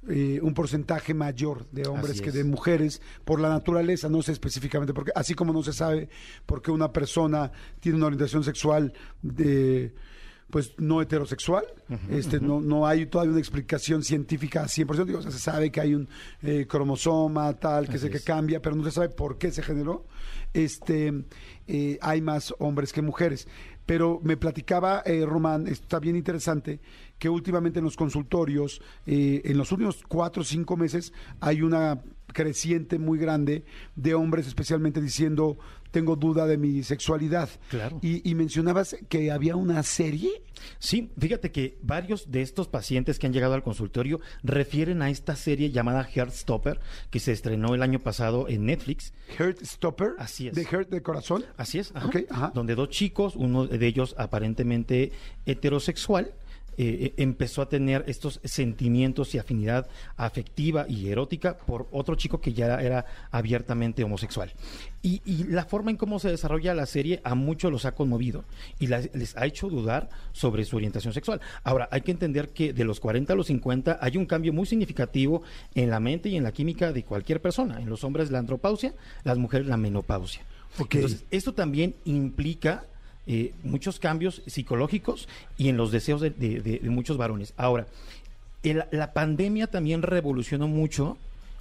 eh, un porcentaje mayor de hombres
Así
que
es.
de mujeres por la naturaleza, no sé específicamente, porque así como no se sabe por qué una persona tiene una orientación sexual de pues no heterosexual, este no no hay todavía una explicación científica 100%, digo, o sea, se sabe que hay un eh, cromosoma tal que
Así
se que cambia, pero no se sabe por qué se generó. Este eh, hay más hombres que mujeres. Pero me platicaba eh, Román, está bien interesante, que últimamente en los consultorios, eh, en los últimos cuatro o cinco meses, hay una creciente muy grande de hombres especialmente diciendo tengo duda de mi sexualidad.
Claro.
Y, y mencionabas que había una serie.
Sí, fíjate que varios de estos pacientes que han llegado al consultorio refieren a esta serie llamada Heartstopper, que se estrenó el año pasado en Netflix.
Heart Stopper.
Así es.
De Heart de corazón.
Así es, ajá. donde dos chicos, uno de ellos aparentemente heterosexual, eh, eh, empezó a tener estos sentimientos y afinidad afectiva y erótica por otro chico que ya era abiertamente homosexual. Y, y la forma en cómo se desarrolla la serie a muchos los ha conmovido y la- les ha hecho dudar sobre su orientación sexual. Ahora, hay que entender que de los 40 a los 50 hay un cambio muy significativo en la mente y en la química de cualquier persona. En los hombres la andropausia, las mujeres la menopausia.
Ok.
Entonces, esto también implica eh, muchos cambios psicológicos y en los deseos de, muchos varones. Ahora, la pandemia también revolucionó mucho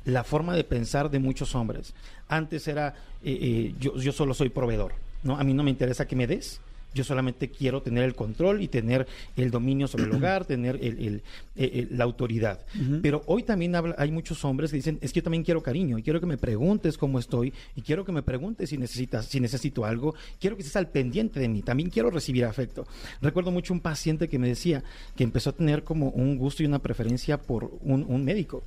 la forma de pensar de muchos hombres. Antes era, eh, eh, yo, yo solo soy proveedor, ¿no? A mí no me interesa que me des, yo solamente quiero tener el control y tener el dominio sobre el hogar, tener el- el- la autoridad. Pero hoy también habla- hay muchos hombres que dicen, es que yo también quiero cariño y quiero que me preguntes cómo estoy y quiero que me preguntes si necesitas, si necesito algo, quiero que estés al pendiente de mí, también quiero recibir afecto. Recuerdo mucho un paciente que me decía que empezó a tener como un gusto y una preferencia por un, un médico,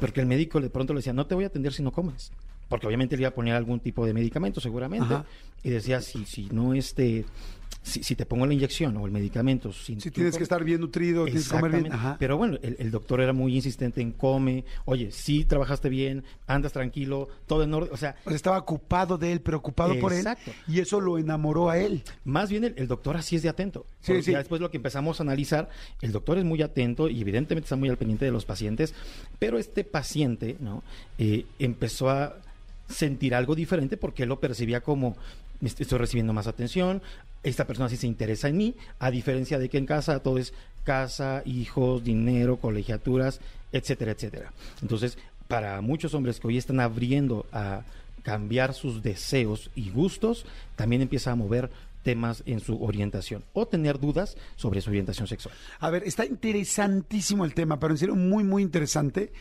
porque el médico de pronto le decía, no te voy a atender si no comes. Porque obviamente le iba a poner algún tipo de medicamento, seguramente.
Ajá.
Y decía, si, si no este, si, si te pongo la inyección o el medicamento, si,
Si tienes que estar bien nutrido, tienes que comer bien. Ajá.
Pero bueno, el, el doctor era muy insistente en come, oye, sí trabajaste bien, andas tranquilo, todo en orden. O sea,
sea, estaba ocupado de él, preocupado por él. Y eso lo enamoró a él.
más bien el, el doctor así es de atento.
Sí, sí.
Ya después lo que empezamos a analizar, el doctor es muy atento y evidentemente está muy al pendiente de los pacientes, pero este paciente, ¿no? Eh, empezó a sentir algo diferente porque lo percibía como "Me est- estoy recibiendo más atención, esta persona sí se interesa en mí, a diferencia de que en casa todo es casa, hijos, dinero, colegiaturas, etcétera, etcétera. Entonces, para muchos hombres que hoy están abriendo a cambiar sus deseos y gustos, también empieza a mover temas en su orientación o tener dudas sobre su orientación sexual.
A ver, está interesantísimo el tema, pero en serio muy, muy interesante.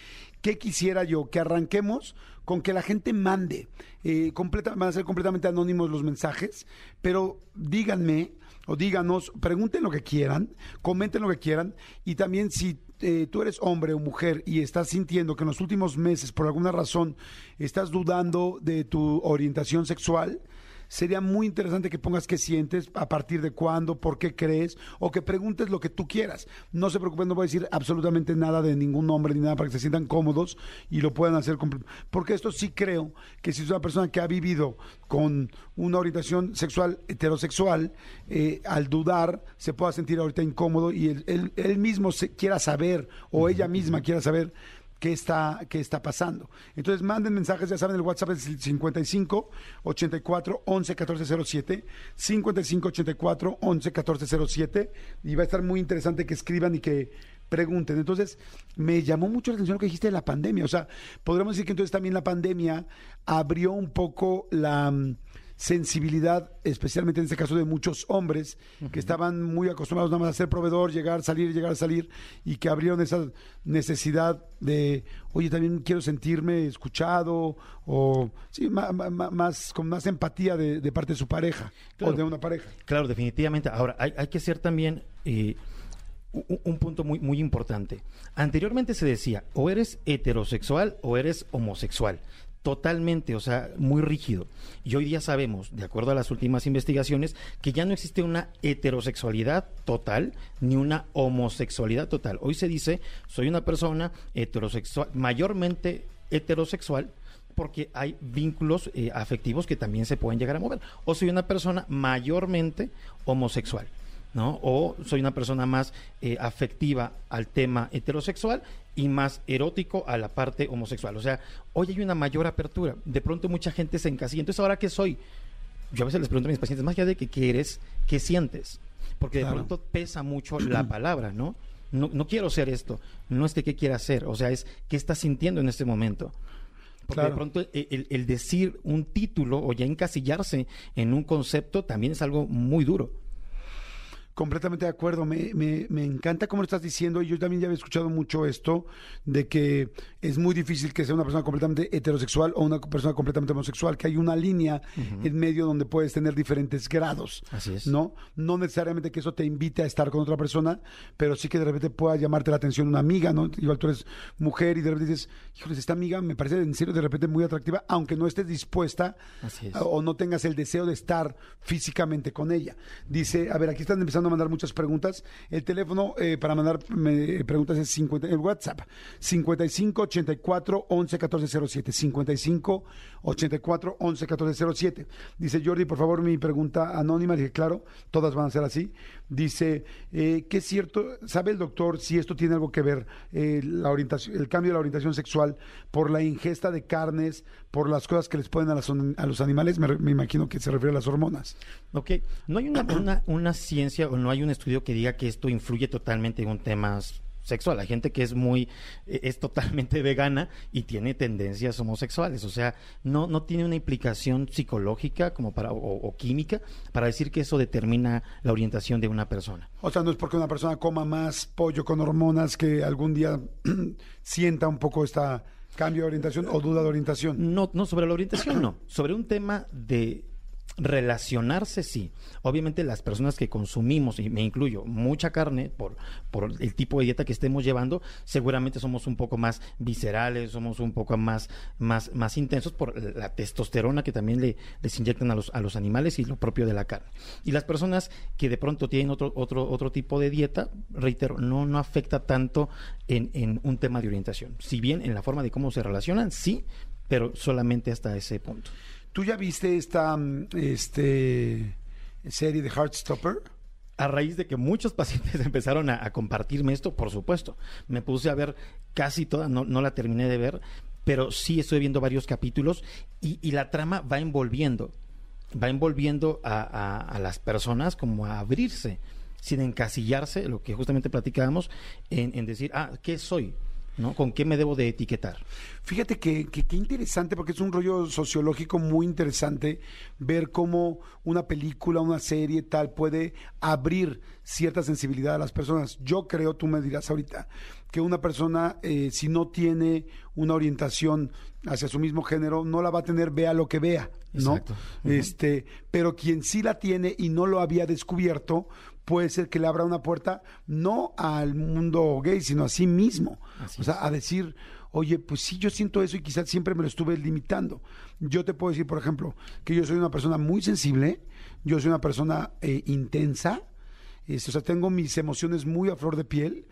¿Qué quisiera yo? Que arranquemos con que la gente mande. Eh, completa- van a ser completamente anónimos los mensajes, pero díganme o díganos, pregunten lo que quieran, comenten lo que quieran y también si eh, tú eres hombre o mujer y estás sintiendo que en los últimos meses por alguna razón estás dudando de tu orientación sexual, sería muy interesante que pongas qué sientes, a partir de cuándo, por qué crees, o que preguntes lo que tú quieras. No se preocupen, no voy a decir absolutamente nada de ningún nombre ni nada para que se sientan cómodos y lo puedan hacer. Porque esto sí creo que si es una persona que ha vivido con una orientación sexual heterosexual, eh, al dudar se pueda sentir ahorita incómodo y él mismo se quiera saber o ella misma quiera saber qué está, qué está pasando. Entonces manden mensajes, ya saben, el WhatsApp es el 55 84 11 14 07, 55 84 11 14 07, y va a estar muy interesante que escriban y que pregunten. Entonces, me llamó mucho la atención lo que dijiste de la pandemia. O sea, podríamos decir que entonces también la pandemia abrió un poco la mm, sensibilidad, especialmente en este caso de muchos hombres que estaban muy acostumbrados nada más a ser proveedor, llegar, salir, llegar, salir, y que abrieron esa necesidad de, oye, también quiero sentirme escuchado, o sí, ma- ma- ma- más, con más empatía de, de parte de su pareja
Claro.
o de una pareja.
Claro, definitivamente. Ahora, hay, hay que ser también eh, u- un punto muy, muy importante. Anteriormente se decía, o eres heterosexual o eres homosexual. Totalmente, o sea, muy rígido. Y hoy día sabemos, de acuerdo a las últimas investigaciones, que ya no existe una heterosexualidad total ni una homosexualidad total. Hoy se dice, soy una persona heterosexual, mayormente heterosexual, porque hay vínculos eh, afectivos que también se pueden llegar a mover. O soy una persona mayormente homosexual. ¿No? O soy una persona más eh, afectiva al tema heterosexual y más erótico a la parte homosexual. O sea, hoy hay una mayor apertura. De pronto mucha gente se encasilla. Entonces, ¿ahora qué soy? Yo a veces les pregunto a mis pacientes, más allá de que qué eres, ¿qué sientes? Porque de pronto pesa mucho la palabra, ¿no? ¿no? No quiero ser esto. No es que qué quiera hacer. O sea, es qué estás sintiendo en este momento. Porque
Claro.
de pronto el, el- el decir un título o ya encasillarse en un concepto también es algo muy duro.
Completamente de acuerdo. Me, me, me encanta cómo lo estás diciendo. Y yo también ya había escuchado mucho esto de que es muy difícil que sea una persona completamente heterosexual o una persona completamente homosexual, que hay una línea en medio donde puedes tener diferentes grados.
Así es.
¿No? No necesariamente que eso te invite a estar con otra persona, pero sí que de repente pueda llamarte la atención una amiga, ¿no? Igual tú eres mujer y de repente dices, híjoles, esta amiga me parece en serio de repente muy atractiva, aunque no estés dispuesta
Así es.
a- o no tengas el deseo de estar físicamente con ella. Dice, a ver, aquí están empezando mandar muchas preguntas. El teléfono eh, para mandar me- preguntas es 50, el WhatsApp 55 84 11 14 07. 55 84 11 14 07. Dice Jordi, por favor, mi pregunta anónima. Dije, claro, todas van a ser así. Dice, eh, ¿qué es cierto? ¿Sabe el doctor si esto tiene algo que ver, eh, la orientación, el cambio de la orientación sexual por la ingesta de carnes, por las cosas que les ponen a, las- a los animales? Me, me imagino que se refiere a las hormonas.
Ok, no hay una, una, una ciencia o no hay un estudio que diga que esto influye totalmente en un tema sexual. Hay gente que es muy, eh, es totalmente vegana y tiene tendencias homosexuales. O sea, no, no tiene una implicación psicológica como para, o, o química para decir que eso determina la orientación de una persona.
O sea, no es porque una persona coma más pollo con hormonas que algún día sienta un poco esta cambio de orientación o duda de orientación.
No, no, sobre la orientación no. Sobre un tema de relacionarse, sí. Obviamente las personas que consumimos, y me incluyo, mucha carne por, por el tipo de dieta que estemos llevando, seguramente somos un poco más viscerales, somos un poco más, más, más intensos por la testosterona que también le, les inyectan a los, a los animales y lo propio de la carne. Y las personas que de pronto tienen otro, otro, otro tipo de dieta, reitero, no, no afecta tanto en, en un tema de orientación. Si bien en la forma de cómo se relacionan, sí, pero solamente hasta ese punto.
¿Tú ya viste esta mm, este, serie de Heartstopper?
A raíz de que muchos pacientes empezaron a, compartirme esto, por supuesto, me puse a ver casi toda, no, no la terminé de ver, pero sí estoy viendo varios capítulos y, y la trama va envolviendo, va envolviendo a, a- a las personas como a abrirse, sin encasillarse, lo que justamente platicábamos, en, en decir, ah, ¿qué soy? ¿No? ¿Con qué me debo de etiquetar?
Fíjate que, que, qué interesante, porque es un rollo sociológico muy interesante ver cómo una película, una serie tal puede abrir cierta sensibilidad a las personas. Yo creo, tú me dirás ahorita, que una persona, eh, si no tiene una orientación hacia su mismo género, no la va a tener, vea lo que vea, ¿no?
Exacto.
Este, pero quien sí la tiene y no lo había descubierto, puede ser que le abra una puerta no al mundo gay, sino a sí mismo.
Así
o sea, a decir, oye, pues sí, yo siento eso y quizás siempre me lo estuve limitando. Yo te puedo decir, por ejemplo, que yo soy una persona muy sensible, yo soy una persona eh, intensa, este, o sea, tengo mis emociones muy a flor de piel,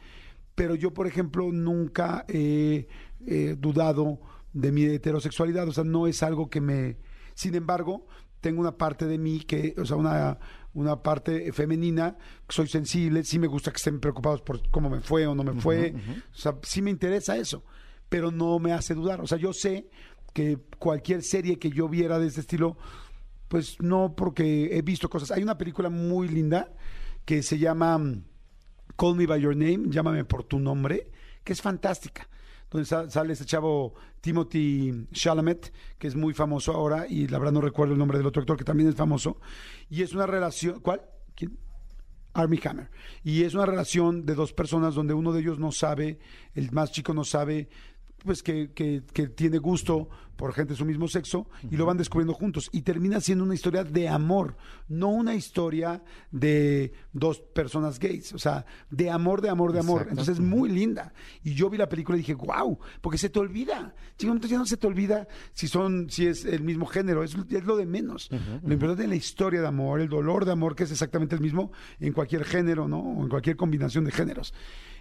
pero yo, por ejemplo, nunca he eh, dudado de mi heterosexualidad, o sea, no es algo que me... Sin embargo, tengo una parte de mí que, o sea, una, una parte femenina, soy sensible, sí me gusta que estén preocupados por cómo me fue o no me fue, o sea, sí me interesa eso, pero no me hace dudar, o sea, yo sé que cualquier serie que yo viera de este estilo, pues no, porque he visto cosas. Hay una película muy linda que se llama mm, Call Me By Your Name, llámame por tu nombre, que es fantástica. Donde sa- sale ese chavo Timothy Chalamet, que es muy famoso ahora, y la verdad no recuerdo el nombre del otro actor que también es famoso. Y es una relación. ¿Cuál? ¿Quién? Army Hammer. Y es una relación de dos personas donde uno de ellos no sabe, el más chico no sabe, pues que- que tiene gusto por gente de su mismo sexo y lo van descubriendo juntos. Y termina siendo una historia de amor, no una historia de dos personas gays, o sea, de amor, de amor, de amor.
Exacto.
Entonces es muy linda. Y yo vi la película y dije, wow, porque se te olvida. Chico, entonces ya no se te olvida si son, si es el mismo género, es, es lo de menos. Lo importante es la historia de amor, el dolor de amor, que es exactamente el mismo en cualquier género, ¿no? O en cualquier combinación de géneros.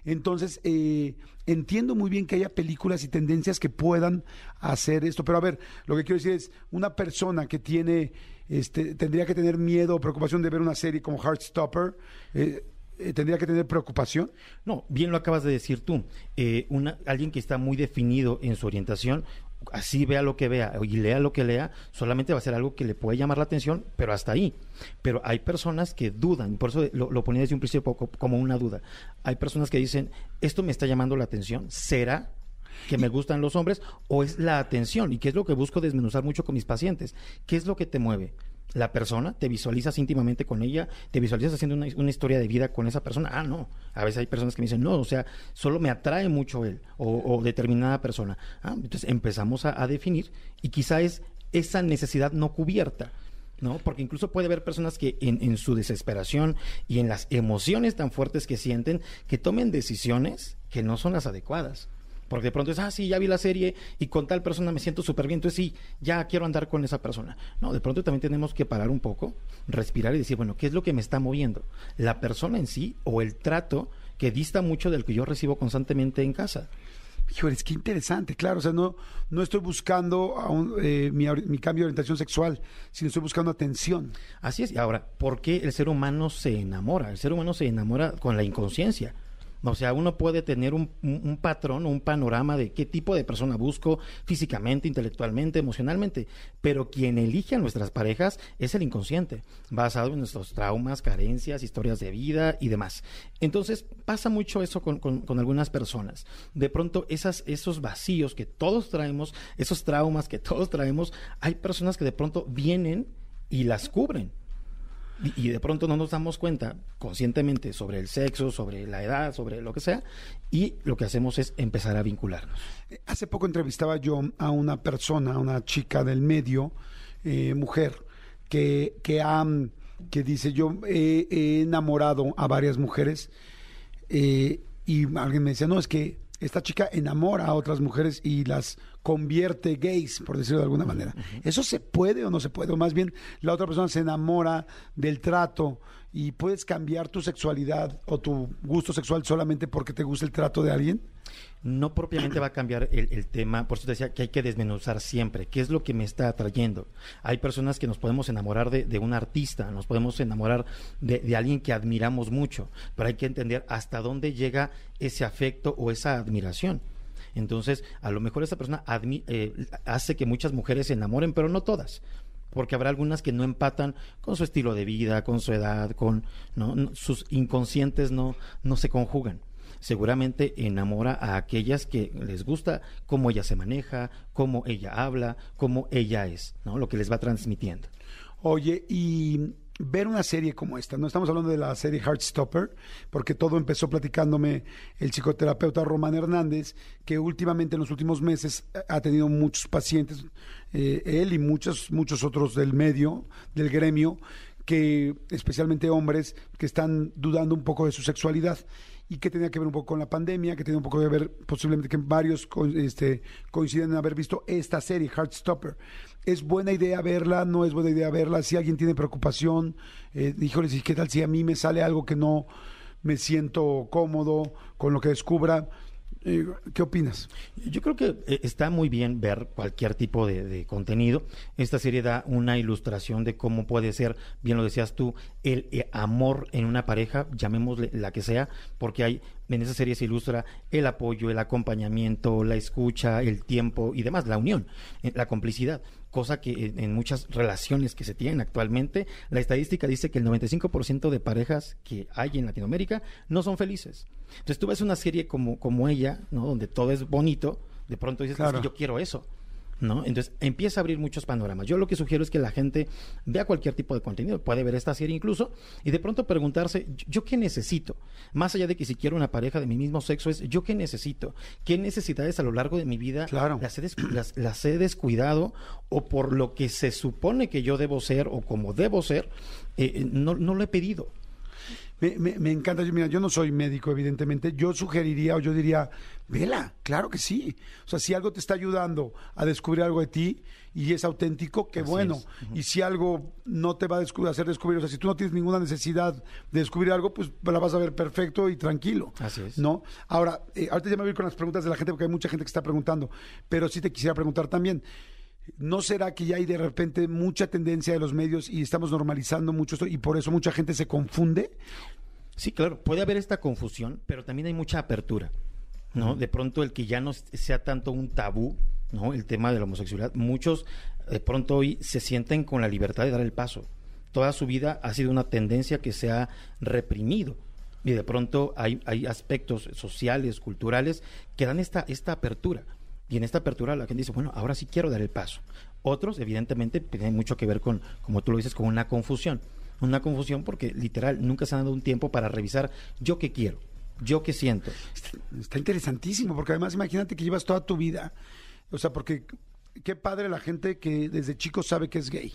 Entonces, eh, entiendo muy bien que haya películas y tendencias que puedan hacer esto. Pero a ver, lo que quiero decir es, una persona que tiene, este, tendría que tener miedo o preocupación de ver una serie como Heartstopper, eh, eh, tendría que tener preocupación.
No, bien lo acabas de decir tú. Eh, alguien que está muy definido en su orientación, así vea lo que vea y lea lo que lea, solamente va a ser algo que le puede llamar la atención, pero hasta ahí. Pero hay personas que dudan, por eso lo, ponía desde un principio como una duda. Hay personas que dicen, esto me está llamando la atención, ¿será? Que me gustan los hombres o es la atención y que es lo que busco desmenuzar mucho con mis pacientes. ¿Qué es lo que te mueve? La persona, te visualizas íntimamente con ella, te visualizas haciendo una, una historia de vida con esa persona. Ah, no. A veces hay personas que me dicen, no, o sea, solo me atrae mucho él o, o determinada persona. Ah, entonces empezamos a, a definir y quizá es esa necesidad no cubierta. ¿no? Porque incluso puede haber personas que en, en su desesperación y en las emociones tan fuertes que sienten, que tomen decisiones que no son las adecuadas. Porque de pronto es, ah, sí, ya vi la serie y con tal persona me siento súper bien, entonces sí, ya quiero andar con esa persona. No, de pronto también tenemos que parar un poco, respirar y decir, bueno, ¿qué es lo que me está moviendo? ¿La persona en sí o el trato que dista mucho del que yo recibo constantemente en casa?
Híjoles, qué interesante, claro. O sea, no, no estoy buscando a un- eh, mi cambio de orientación sexual, sino estoy buscando atención.
Así es. Y ahora, ¿por qué el ser humano se enamora? El ser humano se enamora con la inconsciencia. O sea, uno puede tener un, patrón, un panorama de qué tipo de persona busco físicamente, intelectualmente, emocionalmente, pero quien elige a nuestras parejas es el inconsciente, basado en nuestros traumas, carencias, historias de vida y demás. Entonces, pasa mucho eso con, con- con algunas personas. De pronto, esas, esos vacíos que todos traemos, esos traumas que todos traemos, hay personas que de pronto vienen y las cubren. Y, de pronto no nos damos cuenta conscientemente sobre el sexo, sobre la edad, sobre lo que sea, y lo que hacemos es empezar a vincularnos.
Eh, Hace poco entrevistaba yo a una persona, a una chica del medio, eh, mujer, que, que, ha, que dice, yo he, he enamorado a varias mujeres eh, y alguien me decía, no, es que esta chica enamora a otras mujeres y las convierte gays, por decirlo de alguna manera. ¿Eso se puede o no se puede? O más bien, la otra persona se enamora del trato y puedes cambiar tu sexualidad o tu gusto sexual solamente porque te gusta el trato de alguien.
No propiamente va a cambiar el, tema, por eso te decía que hay que desmenuzar siempre, qué es lo que me está atrayendo. Hay personas que nos podemos enamorar de, un artista, nos podemos enamorar de, alguien que admiramos mucho, pero hay que entender hasta dónde llega ese afecto o esa admiración. Entonces, a lo mejor esa persona eh, hace que muchas mujeres se enamoren, pero no todas. Porque habrá algunas que no empatan con su estilo de vida, con su edad, con sus inconscientes no, no se conjugan. Seguramente enamora a aquellas que les gusta cómo ella se maneja, cómo ella habla, cómo ella es, ¿no? Lo que les va transmitiendo.
Oye, y ver una serie como esta, no estamos hablando de la serie Heartstopper, porque todo empezó platicándome el psicoterapeuta Román Hernández, que últimamente en los últimos meses ha tenido muchos pacientes, eh, él y muchos, muchos otros del medio, del gremio, que especialmente hombres que están dudando un poco de su sexualidad y que tenía que ver un poco con la pandemia, que tenía un poco que ver posiblemente que varios este, coinciden en haber visto esta serie, Heartstopper. ¿Es buena idea verla? ¿No es buena idea verla? Si alguien tiene preocupación, eh, híjoles, ¿y qué tal si a mí me sale algo que no me siento cómodo con lo que descubra? Eh, ¿Qué opinas?
Yo creo que eh, está muy bien ver cualquier tipo de, de contenido. Esta serie da una ilustración de cómo puede ser, bien lo decías tú, el eh, amor en una pareja, llamémosle la que sea, porque hay en esa serie se ilustra el apoyo, el acompañamiento, la escucha, el tiempo y demás, la unión, la complicidad, cosa que en, muchas relaciones que se tienen actualmente, la estadística dice que el 95% de parejas que hay en Latinoamérica no son felices. Entonces tú ves una serie como, como ella, ¿no? donde todo es bonito, de pronto dices, "Es que
Claro.
yo quiero eso. ¿No? Entonces empieza a abrir muchos panoramas. Yo lo que sugiero es que la gente vea cualquier tipo de contenido, puede ver esta serie incluso, y de pronto preguntarse, ¿yo- ¿yo qué necesito? Más allá de que si quiero una pareja de mi mismo sexo, es ¿yo qué necesito? ¿Qué necesidades a lo largo de mi vida
Claro.
las, he las- las he descuidado o por lo que se supone que yo debo ser o como debo ser, eh, no, no lo he pedido?
Me, me- me encanta, yo, mira, yo no soy médico, evidentemente. Yo sugeriría o yo diría, vela, claro que sí. O sea, si algo te está ayudando a descubrir algo de ti y es auténtico, qué
Así
bueno. Y si algo no te va a descu- hacer descubrir, o sea, si tú no tienes ninguna necesidad de descubrir algo, pues la vas a ver perfecto y tranquilo.
Así es.
¿No? Ahora, eh, ahorita ya me voy a ir con las preguntas de la gente porque hay mucha gente que está preguntando, pero sí te quisiera preguntar también. ¿No será que ya hay de repente mucha tendencia de los medios y estamos normalizando mucho esto y por eso mucha gente se confunde?
Sí, claro, puede haber esta confusión, pero también hay mucha apertura, ¿no? De pronto el que ya no sea tanto un tabú, ¿no? El tema de la homosexualidad, muchos de pronto hoy se sienten con la libertad de dar el paso. Toda su vida ha sido una tendencia que se ha reprimido y de pronto hay, hay aspectos sociales, culturales que dan esta, esta apertura. Y en esta apertura la gente dice, bueno, ahora sí quiero dar el paso. Otros, evidentemente, tienen mucho que ver con, como tú lo dices, con una confusión. Una confusión porque literal nunca se han dado un tiempo para revisar yo qué quiero, yo qué siento.
Está, está interesantísimo, porque además imagínate que llevas toda tu vida. O sea, porque qué padre la gente que desde chico sabe que es gay,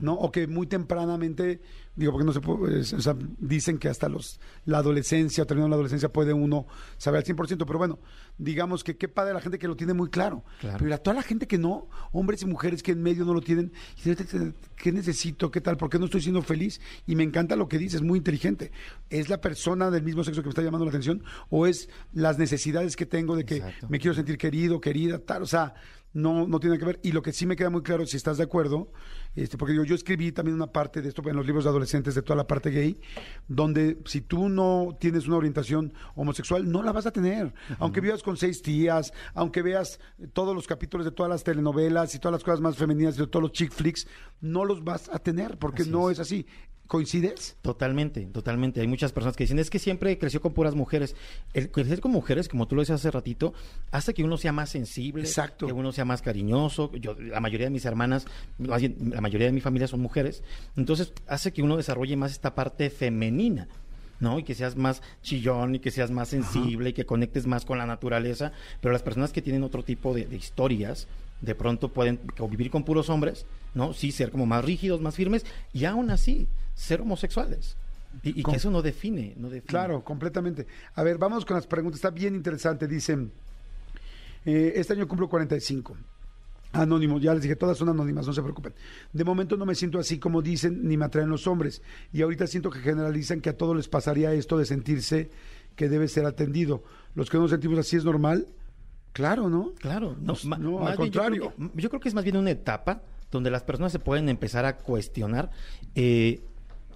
¿no? O que muy tempranamente, digo, porque no se puede, o sea, dicen que hasta los la adolescencia, terminando la adolescencia, puede uno saber al 100%, pero bueno, digamos que qué padre la gente que lo tiene muy claro.
Claro.
Pero a toda la gente que no, hombres y mujeres que en medio no lo tienen, ¿qué necesito? ¿Qué tal? ¿Por qué no estoy siendo feliz? Y me encanta lo que dices, muy inteligente. ¿Es la persona del mismo sexo que me está llamando la atención o es las necesidades que tengo de que
Exacto.
me quiero sentir querido, querida, tal? O sea, no, no tiene que ver. Y lo que sí me queda muy claro, si estás de acuerdo, este, porque digo, yo escribí también una parte de esto en los libros de adolescentes de toda la parte gay, donde si tú no tienes una orientación homosexual, no la vas a tener. Aunque vivas con seis tías, aunque veas todos los capítulos de todas las telenovelas y todas las cosas más femeninas de todos los chick flicks, no los vas a tener porque
Así
no
es.
es así. ¿Coincides?
Totalmente, totalmente. Hay muchas personas que dicen, es que siempre creció con puras mujeres. El crecer con mujeres, como tú lo decías hace ratito, hace que uno sea más sensible,
Exacto.
que uno sea más cariñoso. Yo, la mayoría de mis hermanas, la mayoría de mi familia son mujeres. Entonces, hace que uno desarrolle más esta parte femenina. ¿no? Y que seas más chillón y que seas más sensible y que conectes más con la naturaleza. Pero las personas que tienen otro tipo de, de historias, de pronto pueden convivir con puros hombres, ¿no? Sí, ser como más rígidos, más firmes, y aún así, ser homosexuales. Y, que eso no define, no define.
Claro, completamente. A ver, vamos con las preguntas. Está bien interesante. Dicen, eh, este año cumplo 45. Anónimo, ya les dije, todas son anónimas, no se preocupen. De momento no me siento así como dicen, ni me atraen los hombres. Y ahorita siento que generalizan que a todos les pasaría esto de sentirse que debe ser atendido. Los que no nos sentimos así es normal. Claro, ¿no?
Claro, no,
Pues, no, al
bien yo creo
contrario.
que- Yo creo, que, es más bien una etapa donde las personas se pueden empezar a cuestionar eh,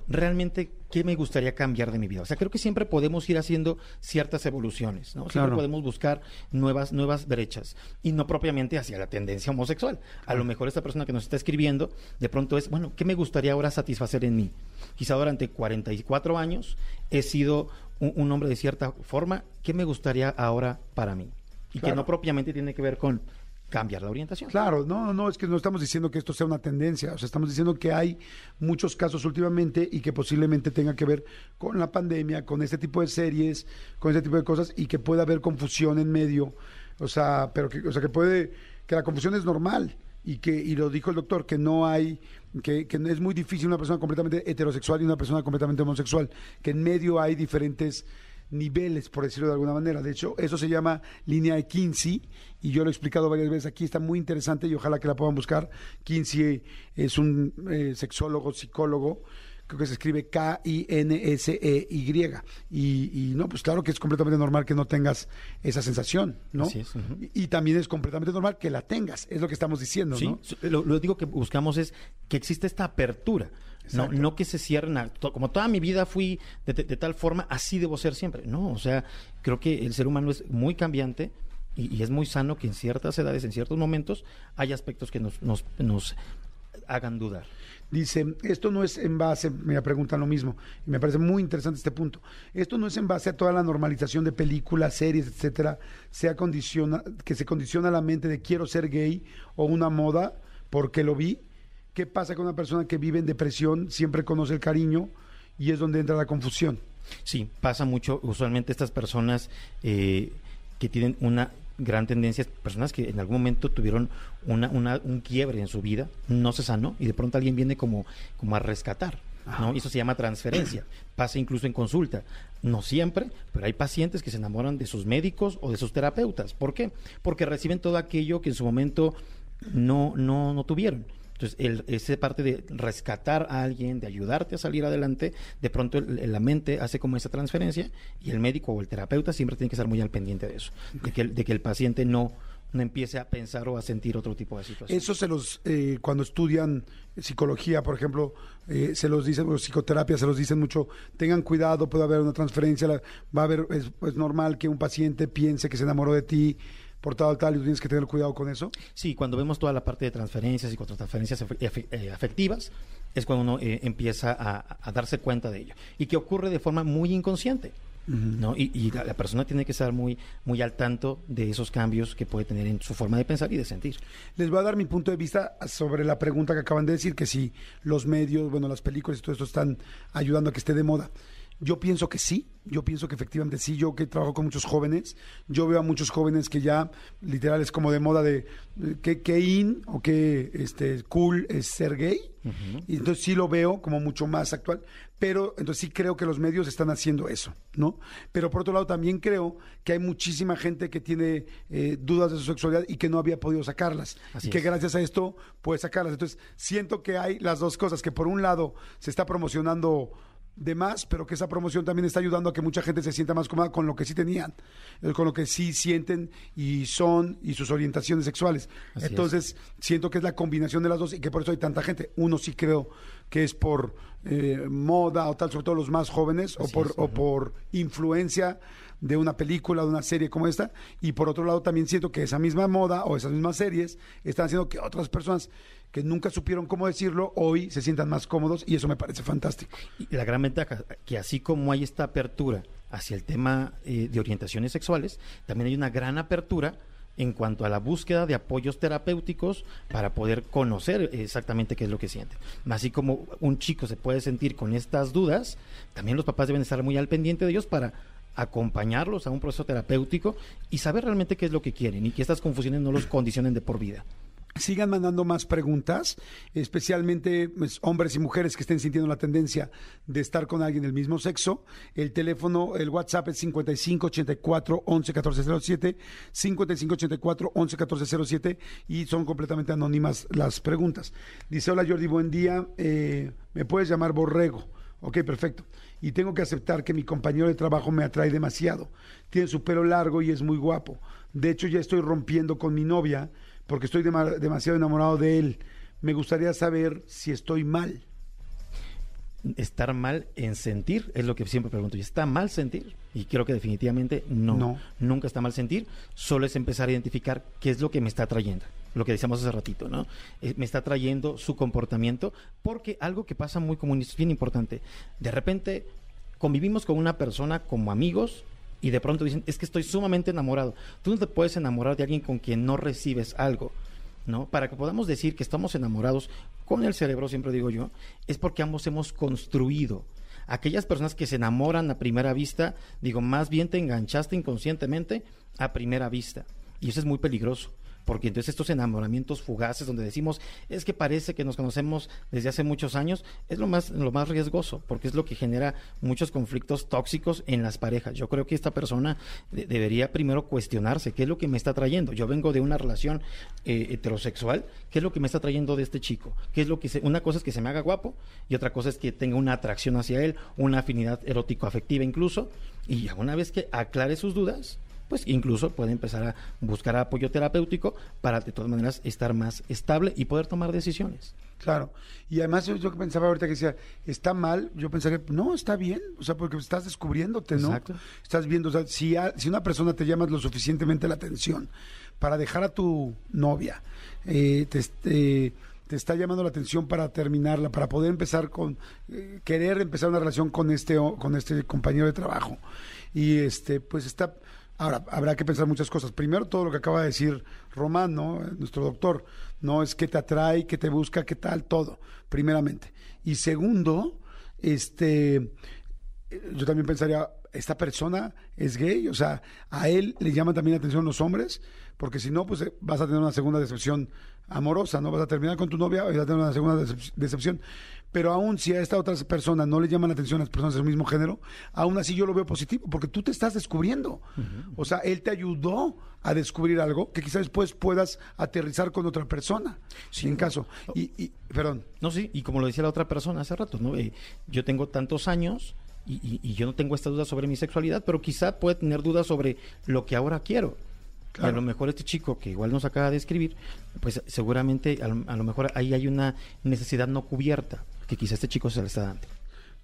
realmente qué me gustaría cambiar de mi vida. O sea, creo que siempre podemos ir haciendo ciertas evoluciones, ¿no? Siempre podemos buscar nuevas, nuevas brechas y no propiamente hacia la tendencia homosexual. A lo mejor esta persona que nos está escribiendo, de pronto es, bueno, ¿qué me gustaría ahora satisfacer en mí? Quizá durante 44 años he sido un, un hombre de cierta forma, ¿qué me gustaría ahora para mí? Y
Claro.
que no propiamente tiene que ver con cambiar la orientación.
Claro, no, no, es que no estamos diciendo que esto sea una tendencia, o sea, estamos diciendo que hay muchos casos últimamente y que posiblemente tenga que ver con la pandemia, con este tipo de series, con este tipo de cosas y que pueda haber confusión en medio, o sea, pero que, o sea, que puede, que la confusión es normal y que y lo dijo el doctor que no hay que, que es muy difícil una persona completamente heterosexual y una persona completamente homosexual, que en medio hay diferentes niveles, por decirlo de alguna manera. De hecho, eso se llama línea de Kinsey y yo lo he explicado varias veces aquí, está muy interesante y ojalá que la puedan buscar. Kinsey es un eh, sexólogo, psicólogo, creo que se escribe K-I-N-S-E-Y. Y, y no, pues claro que es completamente normal que no tengas esa sensación, ¿no?
Así es, ujú.
y, y también es completamente normal que la tengas, es lo que estamos diciendo,
Sí,
¿no?
lo, lo digo que buscamos es que existe esta apertura. No,
Exacto.
no que se cierren a- como toda mi vida fui de, de- de tal forma, así debo ser siempre. No, o sea, creo que el ser humano es muy cambiante y, y es muy sano que en ciertas edades, en ciertos momentos, hay aspectos que nos, nos, nos hagan dudar.
Dice, esto no es en base, me preguntan lo mismo, y me parece muy interesante este punto. Esto no es en base a toda la normalización de películas, series, etcétera, se condiciona, que se condiciona la mente de quiero ser gay o una moda porque lo vi. ¿Qué pasa con una persona que vive en depresión, siempre conoce el cariño y es donde entra la confusión?
Sí, pasa mucho. Usualmente estas personas eh, que tienen una gran tendencia, personas que en algún momento tuvieron una, una- un quiebre en su vida, no se sanó y de pronto alguien viene como, como a rescatar. ¿no? Y eso se llama transferencia. Pasa incluso en consulta. No siempre, pero hay pacientes que se enamoran de sus médicos o de sus terapeutas. ¿Por qué? Porque reciben todo aquello que en su momento no, no, no tuvieron. Entonces, el, esa parte de rescatar a alguien, de ayudarte a salir adelante, de pronto el- la mente hace como esa transferencia y el médico o el terapeuta siempre tiene que estar muy al pendiente de eso, de que el, paciente no, no empiece a pensar o a sentir otro tipo de situación.
Eso se los, eh, cuando estudian psicología, por ejemplo, eh, se los dicen, o psicoterapia, se los dicen mucho, tengan cuidado, puede haber una transferencia, va a haber, es, es normal que un paciente piense que se enamoró de ti por tal, tal, y tienes que tener cuidado con eso.
Sí, cuando vemos toda la parte de transferencias y transferencias afectivas, es cuando uno eh, empieza a, a darse cuenta de ello. Y que ocurre de forma muy inconsciente. ¿no? Y, y la, la persona tiene que estar muy, muy al tanto de esos cambios que puede tener en su forma de pensar y de sentir.
Les voy a dar mi punto de vista sobre la pregunta que acaban de decir, que si los medios, bueno, las películas y todo esto están ayudando a que esté de moda. Yo pienso que sí, yo pienso que efectivamente sí, yo que trabajo con muchos jóvenes, yo veo a muchos jóvenes que ya literal es como de moda de eh, que, que in o que este, cool es ser gay, y entonces sí lo veo como mucho más actual, pero entonces sí creo que los medios están haciendo eso, ¿no? Pero por otro lado también creo que hay muchísima gente que tiene eh, dudas de su sexualidad y que no había podido sacarlas,
Así
y que
es.
gracias a esto puede sacarlas. Entonces siento que hay las dos cosas, que por un lado se está promocionando de más, pero que esa promoción también está ayudando a que mucha gente se sienta más cómoda con lo que sí tenían, eh, con lo que sí sienten y son y sus orientaciones sexuales.
Así es.
Entonces, siento que es la combinación de las dos y que por eso hay tanta gente. Uno sí creo que es por eh, moda o tal, sobre todo los más jóvenes, o por,
es,
o por influencia de una película, de una serie como esta, y por otro lado también siento que esa misma moda o esas mismas series están haciendo que otras personas que nunca supieron cómo decirlo, hoy se sientan más cómodos y eso me parece fantástico.
Y la gran ventaja, que así como hay esta apertura hacia el tema eh, de orientaciones sexuales, también hay una gran apertura en cuanto a la búsqueda de apoyos terapéuticos para poder conocer exactamente qué es lo que siente. Así como un chico se puede sentir con estas dudas, también los papás deben estar muy al pendiente de ellos para acompañarlos a un proceso terapéutico y saber realmente qué es lo que quieren y que estas confusiones no los condicionen de por vida.
Sigan mandando más preguntas, especialmente pues, hombres y mujeres que estén sintiendo la tendencia de estar con alguien del mismo sexo. El teléfono, el WhatsApp es 5584 11 1407, 5584 11 1407 y son completamente anónimas las preguntas. Dice, hola Jordi, buen día, eh, me puedes llamar Borrego. Ok, perfecto. Y tengo que aceptar que mi compañero de trabajo me atrae demasiado. Tiene su pelo largo y es muy guapo. De hecho, ya estoy rompiendo con mi novia porque estoy dema- demasiado enamorado de él. Me gustaría saber si estoy mal.
estar mal en sentir, es lo que siempre pregunto. ¿Y está mal sentir? Y creo que definitivamente no.
No.
Nunca está mal sentir, solo es empezar a identificar qué es lo que me está trayendo. Lo que decíamos hace ratito, ¿no? Eh, me está trayendo su comportamiento, porque algo que pasa muy común y es bien importante, de repente convivimos con una persona como amigos y de pronto dicen, es que estoy sumamente enamorado. Tú no te puedes enamorar de alguien con quien no recibes algo. ¿no? Para que podamos decir que estamos enamorados con el cerebro, siempre digo yo, es porque ambos hemos construido. Aquellas personas que se enamoran a primera vista, digo, más bien te enganchaste inconscientemente a primera vista. Y eso es muy peligroso, porque entonces estos enamoramientos fugaces donde decimos, es que parece que nos conocemos desde hace muchos años, es lo más, lo más riesgoso, porque es lo que genera muchos conflictos tóxicos en las parejas. Yo creo que esta persona de- debería primero cuestionarse qué es lo que me está trayendo. Yo vengo de una relación eh, heterosexual, ¿qué es lo que me está trayendo de este chico? ¿Qué es lo que se- una cosa es que se me haga guapo y otra cosa es que tenga una atracción hacia él, una afinidad erótico-afectiva incluso, y ya una vez que aclare sus dudas, pues incluso puede empezar a buscar apoyo terapéutico para de todas maneras estar más estable y poder tomar decisiones.
Claro. Y además yo, yo que pensaba ahorita que decía, está mal, yo pensaría, no, está bien, o sea, porque estás descubriéndote, ¿no?
Exacto.
Estás viendo, o sea, si, a- si una persona te llama lo suficientemente la atención para dejar a tu novia, eh, te, te- te está llamando la atención para terminarla, para poder empezar con, eh, querer empezar una relación con este, con este compañero de trabajo. Y este, pues está, ahora, habrá que pensar muchas cosas. Primero, todo lo que acaba de decir Román, ¿no? Nuestro doctor, no es que te atrae, que te busca, qué tal, todo, primeramente. Y segundo, este, yo también pensaría, esta persona es gay, o sea, a él le llaman también la atención los hombres, porque si no, pues eh, vas a tener una segunda decepción amorosa, ¿no? Vas a terminar con tu novia y vas a tener una segunda decep- decepción. Pero aún si a esta otra persona no le llaman la atención las personas del mismo género, aún así yo lo veo positivo, porque tú te estás descubriendo. O sea, él te ayudó a descubrir algo que quizás después puedas aterrizar con otra persona, si en caso. Y, y, perdón,
No, sí, y como lo decía la otra persona hace rato, ¿no? Eh, yo tengo tantos años y, y- y yo no tengo esta duda sobre mi sexualidad, pero quizá puede tener dudas sobre lo que ahora quiero. Y a
Claro.
lo mejor este chico que igual nos acaba de escribir, pues seguramente a lo, a lo mejor ahí hay una necesidad no cubierta, que quizá este chico se le está dando.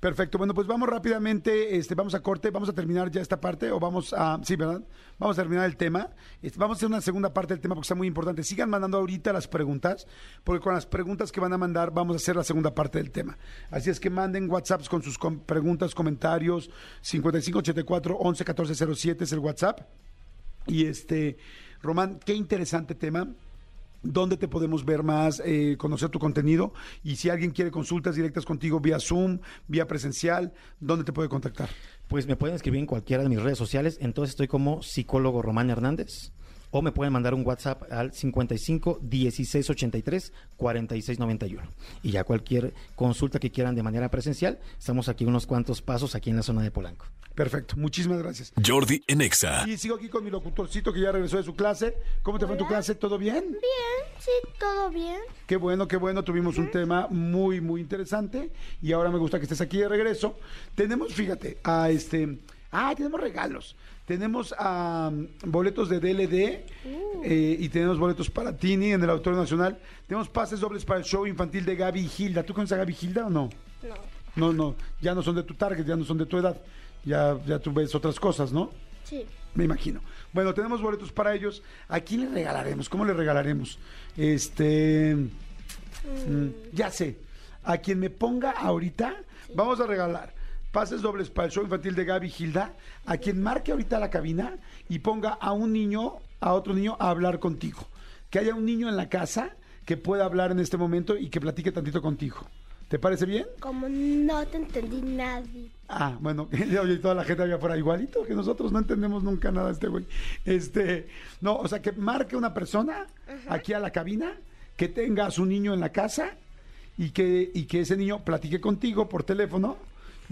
Perfecto. Bueno, pues vamos rápidamente, este, vamos a corte, vamos a terminar ya esta parte o vamos a, sí, ¿verdad? Vamos a terminar el tema. Este, vamos a hacer una segunda parte del tema porque está muy importante. Sigan mandando ahorita las preguntas, porque con las preguntas que van a mandar vamos a hacer la segunda parte del tema. Así es que manden WhatsApps con sus com- preguntas, comentarios. 5584 11 14 07 es el WhatsApp. Y este, Román, qué interesante tema. ¿Dónde te podemos ver más, eh, conocer tu contenido? Y si alguien quiere consultas directas contigo vía Zoom, vía presencial, ¿dónde te puede contactar?
Pues me pueden escribir en cualquiera de mis redes sociales, entonces estoy como psicólogo Román Hernández. O me pueden mandar un WhatsApp al 55 16 83 46 91. Y ya cualquier consulta que quieran de manera presencial, estamos aquí unos cuantos pasos aquí en la zona de Polanco.
Perfecto, muchísimas gracias.
Jordi en Exa.
Y sigo aquí con mi locutorcito que ya regresó de su clase. ¿Cómo te fue en tu clase? ¿Todo bien?
Bien, sí, todo bien.
Qué bueno, qué bueno. Tuvimos un tema muy, muy interesante. Y ahora me gusta que estés aquí de regreso. Tenemos, fíjate, a este. Ah, tenemos regalos. Tenemos ah, boletos de DLD eh, y tenemos boletos para Tini en el Auditorio Nacional. Tenemos pases dobles para el show infantil de Gaby y Gilda. ¿Tú conoces a Gaby Gilda o no?
No.
No, no. Ya no son de tu target, ya no son de tu edad. Ya, ya tú ves otras cosas, ¿no?
Sí.
Me imagino. Bueno, tenemos boletos para ellos. ¿A quién le regalaremos? ¿Cómo le regalaremos? Este. mm, ya sé. A quien me ponga ahorita, vamos a regalar pases dobles para el show infantil de Gaby Gilda. A quien marque ahorita la cabina y ponga a un niño, a otro niño, a hablar contigo. Que haya un niño en la casa que pueda hablar en este momento y que platique tantito contigo. ¿Te parece bien?
Como no te entendí nadie.
Ah, bueno, oye, toda la gente había fuera igualito que nosotros, no entendemos nunca nada de este güey. Este, no, o sea, que marque una persona aquí a la cabina, que tenga a su niño en la casa y que, y que ese niño platique contigo por teléfono.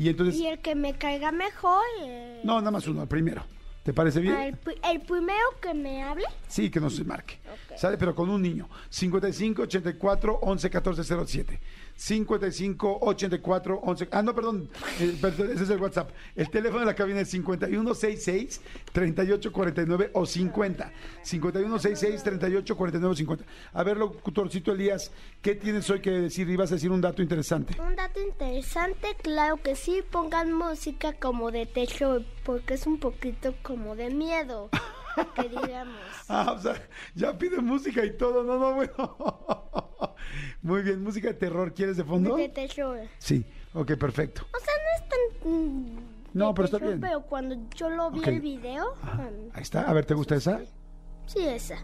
Y entonces,
Y el que me caiga mejor. eh,
no, nada más uno, el primero. ¿Te parece bien?
El, pri- el primero que me hable.
Sí, que no se marque.
Ok.
¿Sale? Pero con un niño. 55 84 11 14 07. 55 84 11. Ah, no, perdón. Eh, perdón, ese es el WhatsApp. El teléfono de la cabina es 51 66 38 49 o 50. 51 66 38 49 o 50. A ver, locutorcito Elías, ¿qué tienes hoy que decir? Ibas a decir un dato interesante.
Un dato interesante, claro que sí, pongan música como de techo, porque es un poquito como de miedo, que digamos.
Ah, o sea, ya pide música y todo. No, no, bueno. Muy bien, música de terror. ¿Quieres de fondo?
De techo.
Sí, ok, perfecto.
O sea, no es tan... mm,
No, pero está bien.
Pero cuando yo lo vi el video... Mm,
Ahí está. A ver, ¿te gusta esa?
Sí, esa.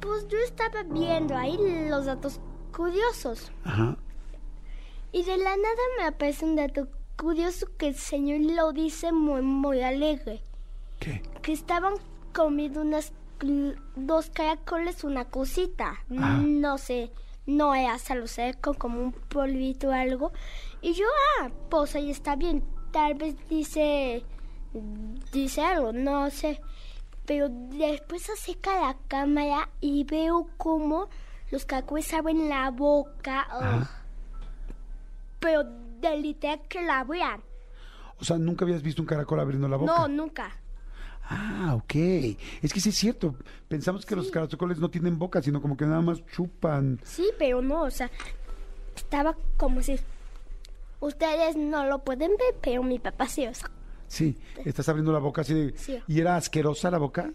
Pues yo estaba viendo ahí los datos curiosos.
Ajá.
Y de la nada me aparece un dato curioso que el señor lo dice muy, muy alegre.
¿Qué?
Que estaban comiendo unas dos caracoles una cosita.
Ah.
No sé, no hasta lo seco, como un polvito o algo. Y yo, ah, pues ahí está bien. Tal vez dice, dice algo, no sé. Pero después seca la cámara y veo como los caracoles abren la boca. ugh. Pero de literal que la abrían.
O sea, nunca habías visto un caracol abriendo la boca.
No, nunca.
Ah, ok. Es que sí es cierto. Pensamos que los caracoles no tienen boca, sino como que nada más chupan.
Sí, pero no, o sea, estaba como si ustedes no lo pueden ver, pero mi papá sí, o sea,
Sí, estás abriendo la boca así de...
Sí.
¿Y era asquerosa la boca?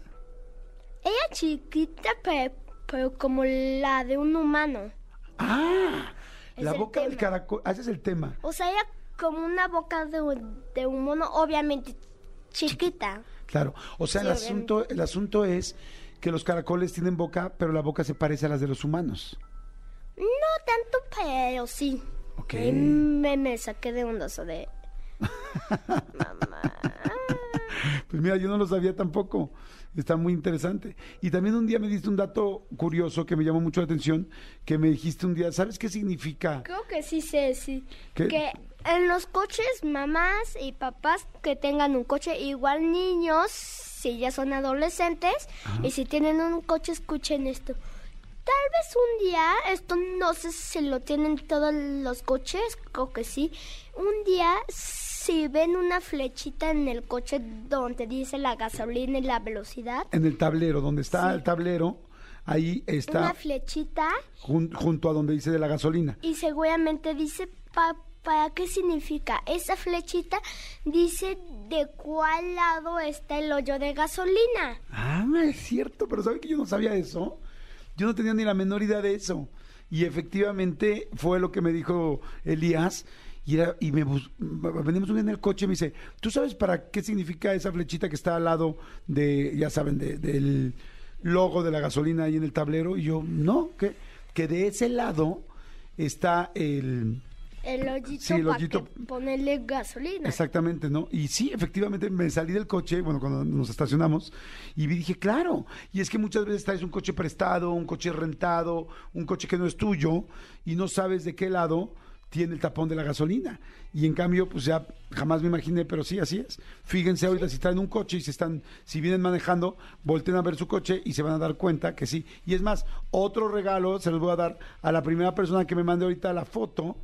ella chiquita, pero, pero como la de un humano.
Ah,
Es
la boca del caracol. Ah, ese es el tema.
O sea, ella como una boca de, un- de un mono, obviamente chiquita.
Claro. O sea,
Sí,
el asunto, el asunto es que los caracoles tienen boca, pero la boca se parece a las de los humanos.
No tanto, pero sí.
Ok.
Me, me saqué de un oso de... Mamá.
Pues mira, yo no lo sabía tampoco. Está muy interesante. Y también un día me diste un dato curioso que me llamó mucho la atención, que me dijiste un día, ¿sabes qué significa?
Creo que sí sé, sí.
¿Qué?
Que en los coches, mamás y papás que tengan un coche, igual niños, si ya son adolescentes, y si tienen un coche, escuchen esto. Tal vez un día, esto no sé si lo tienen todos los coches, creo que sí. Un día, si ven una flechita en el coche donde dice la gasolina y la velocidad,
En el tablero, donde está el tablero, ahí está
una flechita
jun- junto a donde dice de la gasolina.
y seguramente dice pa- para qué significa. Esa flechita dice de cuál lado está el hoyo de gasolina.
Ah, es cierto, pero ¿saben que yo no sabía eso? Yo no tenía ni la menor idea de eso. Y efectivamente fue lo que me dijo Elías. Y, era, y me venimos en el coche y me dice, ¿tú sabes para qué significa esa flechita que está al lado de, ya saben, de- del logo de la gasolina ahí en el tablero? Y yo, no, que, que de ese lado está el...
El hoyito
Sí, el
para ponerle gasolina.
Exactamente, ¿no? Y sí, efectivamente me salí del coche, bueno, cuando nos estacionamos, y dije, claro, y es que muchas veces traes un coche prestado, un coche rentado, un coche que no es tuyo, y no sabes de qué lado tiene el tapón de la gasolina. Y en cambio, pues ya jamás me imaginé, pero sí, así es. Fíjense ahorita si traen un coche y se están, si vienen manejando, volteen a ver su coche y se van a dar cuenta que sí. Y es más, otro regalo se los voy a dar a la primera persona que me mande ahorita la foto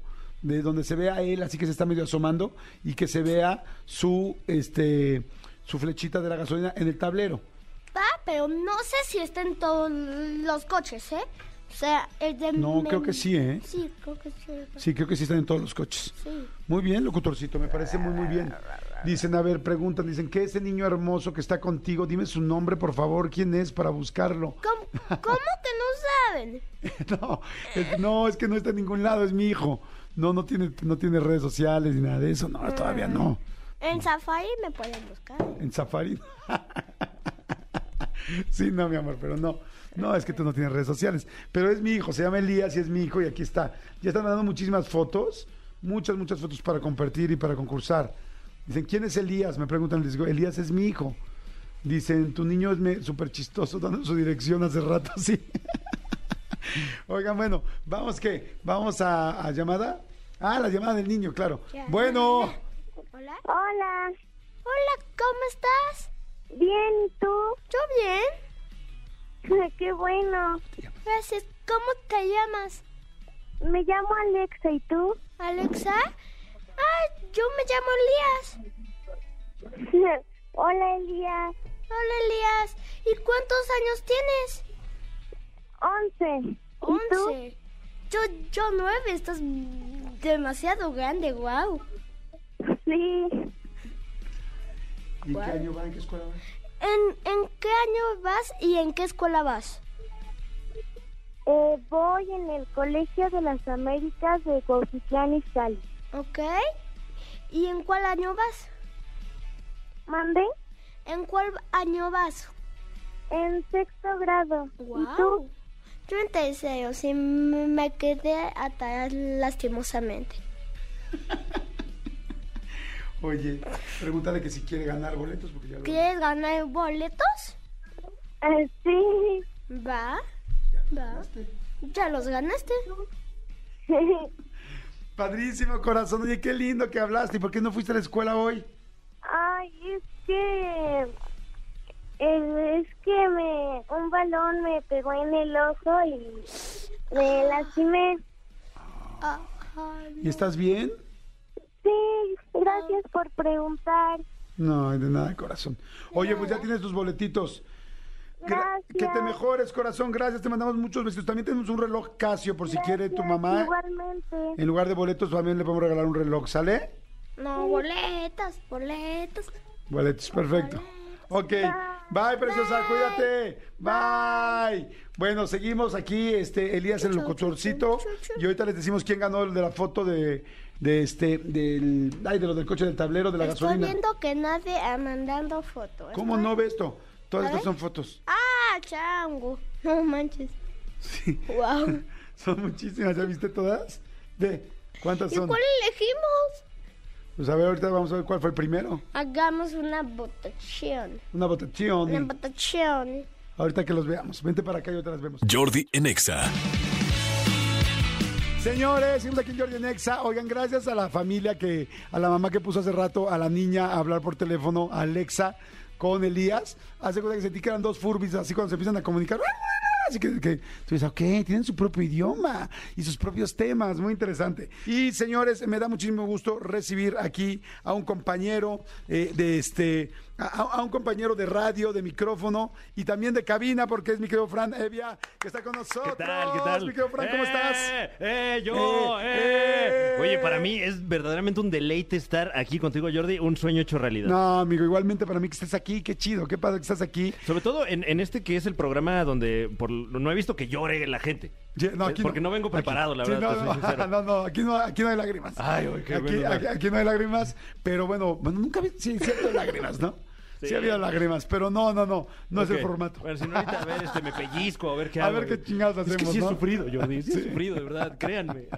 de donde se vea él, así que se está medio asomando y que se vea su este su flechita de la gasolina en el tablero.
Ah, pero no sé si está en todos los coches, ¿eh? O sea, el de...
No, creo que sí, ¿eh?
Sí, creo que sí.
Sí, creo que sí están en todos los coches.
Sí.
Muy bien, locutorcito, me parece muy, muy bien. Dicen, a ver, preguntan, dicen, ¿qué es ese niño hermoso que está contigo? Dime su nombre, por favor, ¿quién es para buscarlo?
¿Cómo, cómo que no saben?
no, es, no, es que no está en ningún lado, es mi hijo. No, no tiene, no tiene redes sociales ni nada de eso, no, todavía no.
En Safari me pueden buscar.
En Safari. sí, no, mi amor, pero no. No, es que tú no tienes redes sociales. Pero es mi hijo, se llama Elías y es mi hijo y aquí está. Ya están dando muchísimas fotos, muchas, muchas fotos para compartir y para concursar. Dicen, ¿quién es Elías? Me preguntan, les digo, Elías es mi hijo. Dicen, tu niño es súper chistoso, dando su dirección hace rato, sí. Oigan, bueno, vamos que, vamos a, a llamada. Ah, la llamada del niño, claro.
Ya.
Bueno,
Hola.
Hola,
Hola, ¿cómo estás?
bien, ¿y tú?
Yo bien.
Qué bueno.
Gracias. ¿Cómo te llamas?
Me llamo Alexa, ¿y tú?
¿Alexa? Ah, yo me llamo Elías.
Hola, Elías.
Hola, Elías. ¿Y cuántos años tienes?
Once. ¿Y tú?
Once. Yo, yo nueve. Estás demasiado grande, wow.
Sí.
¿y en qué año va? ¿En qué escuela va?
¿En, ¿En qué año vas y en qué escuela vas?
Eh, voy en el Colegio de las Américas de Cuautitlán Izcalli.
¿Ok? ¿Y en cuál año vas?
¿Mandé?
¿En cuál año vas?
En sexto grado. ¿Y
Wow.
tú?
Yo en tercero, sí, me me quedé atrás lastimosamente.
Oye, pregúntale que si quiere ganar boletos porque ya lo...
¿Quieres ganar boletos?
Ah, sí.
Va, va. Ya los ganaste.
Padrísimo, corazón. Oye, qué lindo que hablaste. ¿Y por qué no fuiste a la escuela hoy?
Ay, es que... eh, es que me un balón me pegó en el ojo y me lastimé.
¿Y estás bien?
Sí, gracias por preguntar.
No, de nada, corazón. Oye, pues ya tienes tus boletitos. Gra-
Gracias.
Que te mejores, corazón. Gracias. Te mandamos muchos besitos. También tenemos un reloj Casio por si quiere tu mamá.
Igualmente.
En lugar de boletos, también le podemos regalar un reloj. ¿Sale?
no, boletas, boletas.
Boletos, perfecto. Ok. Bye, preciosa. Cuídate. Bye. Bueno, seguimos aquí. Este, Elías el locutorcito. Y ahorita les decimos quién ganó el de la foto de, de este, del, ay, de lo del coche del tablero, de la
Estoy
gasolina.
viendo que nadie ha mandando fotos.
¿Cómo no ves esto? Todas estas son fotos.
Ah, chango. No manches.
Sí.
Wow.
Son muchísimas, ¿ya viste todas? Ve, ¿cuántas
¿Y
son?
cuál elegimos?
Pues a ver, ahorita vamos a ver cuál fue el primero.
Hagamos una votación.
Una votación.
Una votación.
Ahorita que los veamos. Vente para acá y ahorita las vemos.
Jordi en Exa.
Señores, seguimos aquí en Jordi en Exa. Oigan, gracias a la familia que, a la mamá que puso hace rato a la niña a hablar por teléfono, a Alexa, con Elías. Hace cuenta que sentí que eran dos furbis, así cuando se empiezan a comunicar. Así que, que tú dices, ok, tienen su propio idioma y sus propios temas, muy interesante. Y señores, me da muchísimo gusto recibir aquí a un compañero eh, de este, a, a un compañero de radio, de micrófono y también de cabina, porque es mi querido Fran Evia, que está con nosotros.
¿Qué tal? ¿Qué tal?
Mi querido Fran, ¿cómo
¡Eh!
estás?
¡Eh! ¡Yo!
Eh,
¡Eh!
eh.
Oye, para mí es verdaderamente un deleite estar aquí contigo, Jordi. Un sueño hecho realidad.
No, amigo, igualmente para mí que estés aquí, qué chido, qué padre que estás aquí.
Sobre todo en, en este que es el programa donde por, no he visto que llore la gente.
Ye- No, aquí
Porque no vengo
Aquí.
preparado, la
Sí,
verdad,
no,
soy
no, no, aquí no, aquí no hay lágrimas.
Ay, qué
aquí,
bueno,
aquí, no hay lágrimas, pero bueno, bueno nunca vi, sí, lágrimas, ¿no? Sí.
Sí.
ha habido lágrimas, pero no, no, no, no es el formato.
Bueno, si no, ahorita a ver, este, me pellizco, a ver qué
A
hago.
ver qué chingados
Es que
hacemos,
sí
¿no?
he sufrido, Jordi. Sí,
Sí.
he sufrido, de verdad, créanme.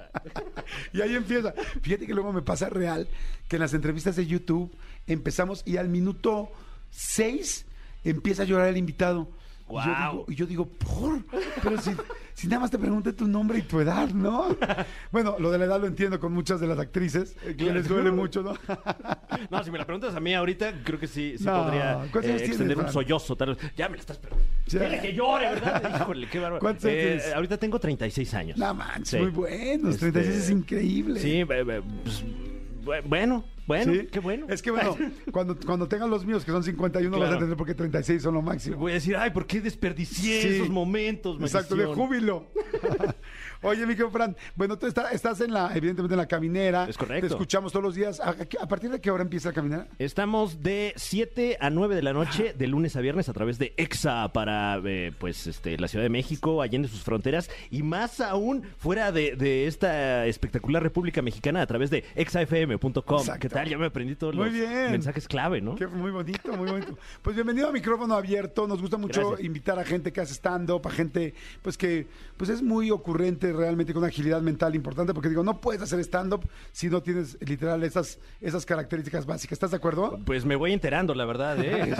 Y ahí empieza. Fíjate que luego me pasa real que en las entrevistas de YouTube empezamos y al minuto 6 empieza a llorar el invitado. Y yo
Guau.
digo- Y yo digo, ¿por? Pero si, si nada más te pregunté tu nombre y tu edad, ¿no? Bueno, lo de la edad lo entiendo con muchas de las actrices, que
Claro.
les duele mucho, ¿no?
No, si me la preguntas a mí ahorita, creo que sí, sí
No,
podría
¿cuántos años
eh,
tienes,
extender un sollozo. Tal vez. Ya me la estás. Dile que llore, ¿verdad? Híjole, qué bárbaro.
¿Cuántos años
Eh, ahorita tengo 36 años.
No manches,
Sí.
muy buenos.
Este,
36 es increíble.
Sí, eh, eh, pues, bu- bueno, bueno,
¿Sí?
qué bueno.
Es que bueno, cuando, cuando tengan los míos, que son 51, vas a
Claro.
entender por qué 36 son lo máximo.
Voy a decir, ay, ¿por qué desperdicié
Sí.
esos momentos?
Exacto, de
maldición?
júbilo. Oye, mi querido Fran, bueno, tú está- estás en la, evidentemente en la caminera.
Es correcto.
Te escuchamos todos los días. ¿A, partir de qué hora empieza la caminera?
Estamos de 7 a 9 de la noche, de lunes a viernes, a través de EXA para eh, pues este la Ciudad de México, allende sus fronteras, y más aún fuera de, de esta espectacular República Mexicana a través de exafm.com. ¿Qué tal? Ya me aprendí todos
Muy
los
bien.
mensajes clave, ¿no?
Qué- muy bonito, muy bonito. Pues bienvenido a Micrófono Abierto. Nos gusta mucho
Gracias.
invitar a gente que hace stand-up, a gente pues que pues es muy ocurrente realmente con una agilidad mental importante, porque digo, no puedes hacer stand-up si no tienes literal esas, esas características básicas. ¿Estás de acuerdo?
Pues me voy enterando, la verdad, ¿eh?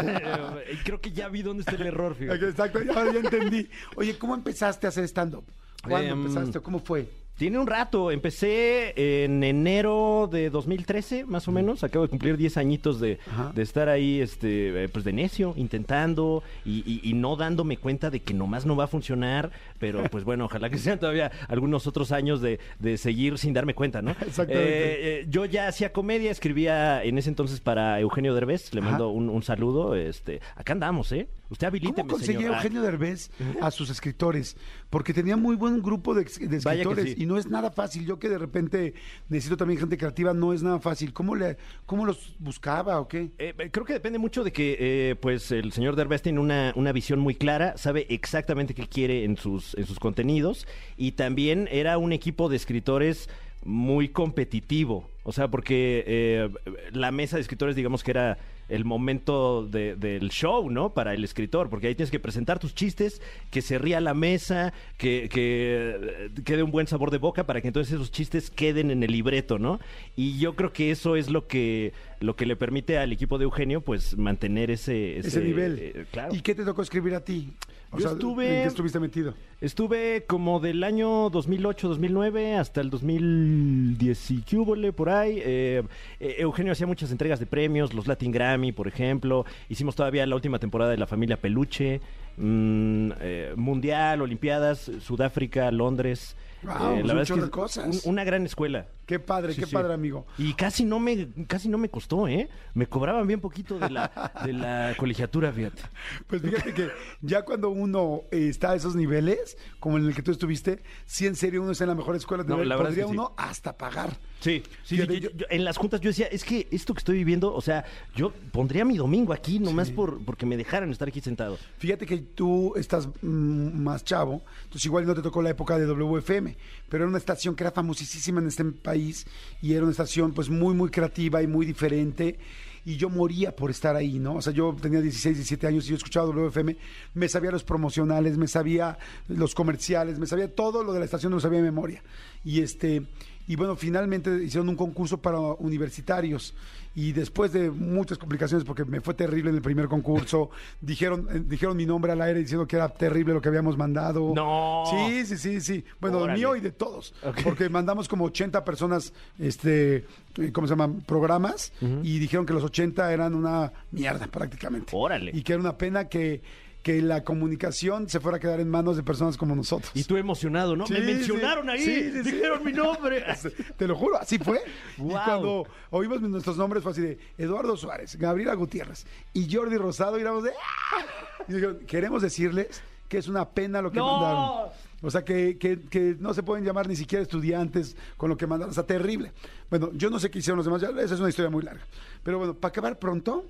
Y Creo que ya vi dónde está el error, fíjate.
Exacto, ya, ya entendí. Oye, ¿cómo empezaste a hacer stand-up? ¿Cuándo
Em,
empezaste? ¿Cómo fue?
Tiene un rato, empecé en enero de 2013, más o menos. Acabo de cumplir 10 añitos de, de estar ahí, este, eh, pues de necio, intentando y, y- y no dándome cuenta de que nomás no va a funcionar. Pero pues bueno, ojalá que sean todavía algunos otros años de, de seguir sin darme cuenta, ¿no?
Exactamente.
Eh, eh, yo ya hacía comedia, escribía en ese entonces para Eugenio Derbez. Le mando un, un saludo. Este, acá andamos, ¿eh? Usted habilíteme,
¿Cómo conseguía
señor. Ah,
Eugenio Derbez a sus escritores? Porque tenía muy buen grupo de, escritores
sí.
y no es nada fácil. Yo que de repente necesito también gente creativa, no es nada fácil. ¿Cómo, le, cómo los buscaba o qué?
Eh, eh, creo que depende mucho de que eh, pues el señor Derbez tiene una, una visión muy clara, sabe exactamente qué quiere en sus, en sus contenidos y también era un equipo de escritores muy competitivo. O sea, porque eh, la mesa de escritores, digamos que era el momento de- del show, ¿no? Para el escritor, porque ahí tienes que presentar tus chistes, que se ría la mesa, que, que quede un buen sabor de boca para que entonces esos chistes queden en el libreto, ¿no? Y yo creo que eso es lo que lo que le permite al equipo de Eugenio, pues, mantener ese...
Ese nivel.
eh, claro.
¿Y qué te tocó escribir a ti? O
Yo
sea,
estuve-
¿En qué estuviste metido?
Estuve como del año 2008-2009 hasta el 2010 y qué húbole, por ahí. Eh, eh, Eugenio hacía muchas entregas de premios, los Latin Grammy, por ejemplo. Hicimos todavía la última temporada de La Familia Peluche, mm, eh, Mundial, Olimpiadas, Sudáfrica, Londres.
Guau,
Eh,
pues un chorro de cosas.
un- una gran escuela.
Qué padre,
Sí,
qué
sí.
padre, amigo.
Y casi no me casi no me costó, ¿eh? Me cobraban bien poquito de la, de la colegiatura, fíjate.
Pues fíjate que ya cuando uno eh, está a esos niveles, como en el que tú estuviste, sí en serio uno está en la mejor escuela,
No,
de
la verdad es
podría
que sí.
uno hasta pagar.
Sí, sí, yo-
yo-
yo- en las juntas yo decía, es que esto que estoy viviendo, o sea, yo pondría mi domingo aquí nomás por porque me dejaran estar aquí sentado.
Fíjate que tú estás mm, más chavo, entonces igual no te tocó la época de WFM, pero era una estación que era famosísima en este país y era una estación pues muy, muy creativa y muy diferente. Y yo moría por estar ahí, ¿no? O sea, yo tenía 16, 17 años y yo escuchaba WFM, me sabía los promocionales, me sabía los comerciales, me sabía todo lo de la estación, me lo sabía de memoria. Y este, y bueno, finalmente hicieron un concurso para universitarios y después de muchas complicaciones porque me fue terrible en el primer concurso, dijeron eh, dijeron mi nombre al aire diciendo que era terrible lo que habíamos mandado.
No.
Sí, sí, sí, sí. Bueno,
Órale.
mío y de todos,
Ok.
porque mandamos como 80 personas este eh, ¿cómo se llaman? programas y dijeron que los 80 eran una mierda prácticamente.
Órale.
Y que era una pena que que la comunicación se fuera a quedar en manos de personas como nosotros.
Y tú emocionado, ¿no?
Sí,
me mencionaron
sí.
ahí,
Sí,
dijeron mi nombre.
Te lo juro, así fue. Y cuando oímos nuestros nombres fue así de Eduardo Suárez, Gabriela Gutiérrez y Jordi Rosado, y éramos de... ¡ah! Y dijeron, queremos decirles que es una pena lo que
¡No!
mandaron. O sea, que, que- que no se pueden llamar ni siquiera estudiantes con lo que mandaron. O sea, terrible. Bueno, yo no sé qué hicieron los demás, ya, esa es una historia muy larga. Pero bueno, para acabar pronto,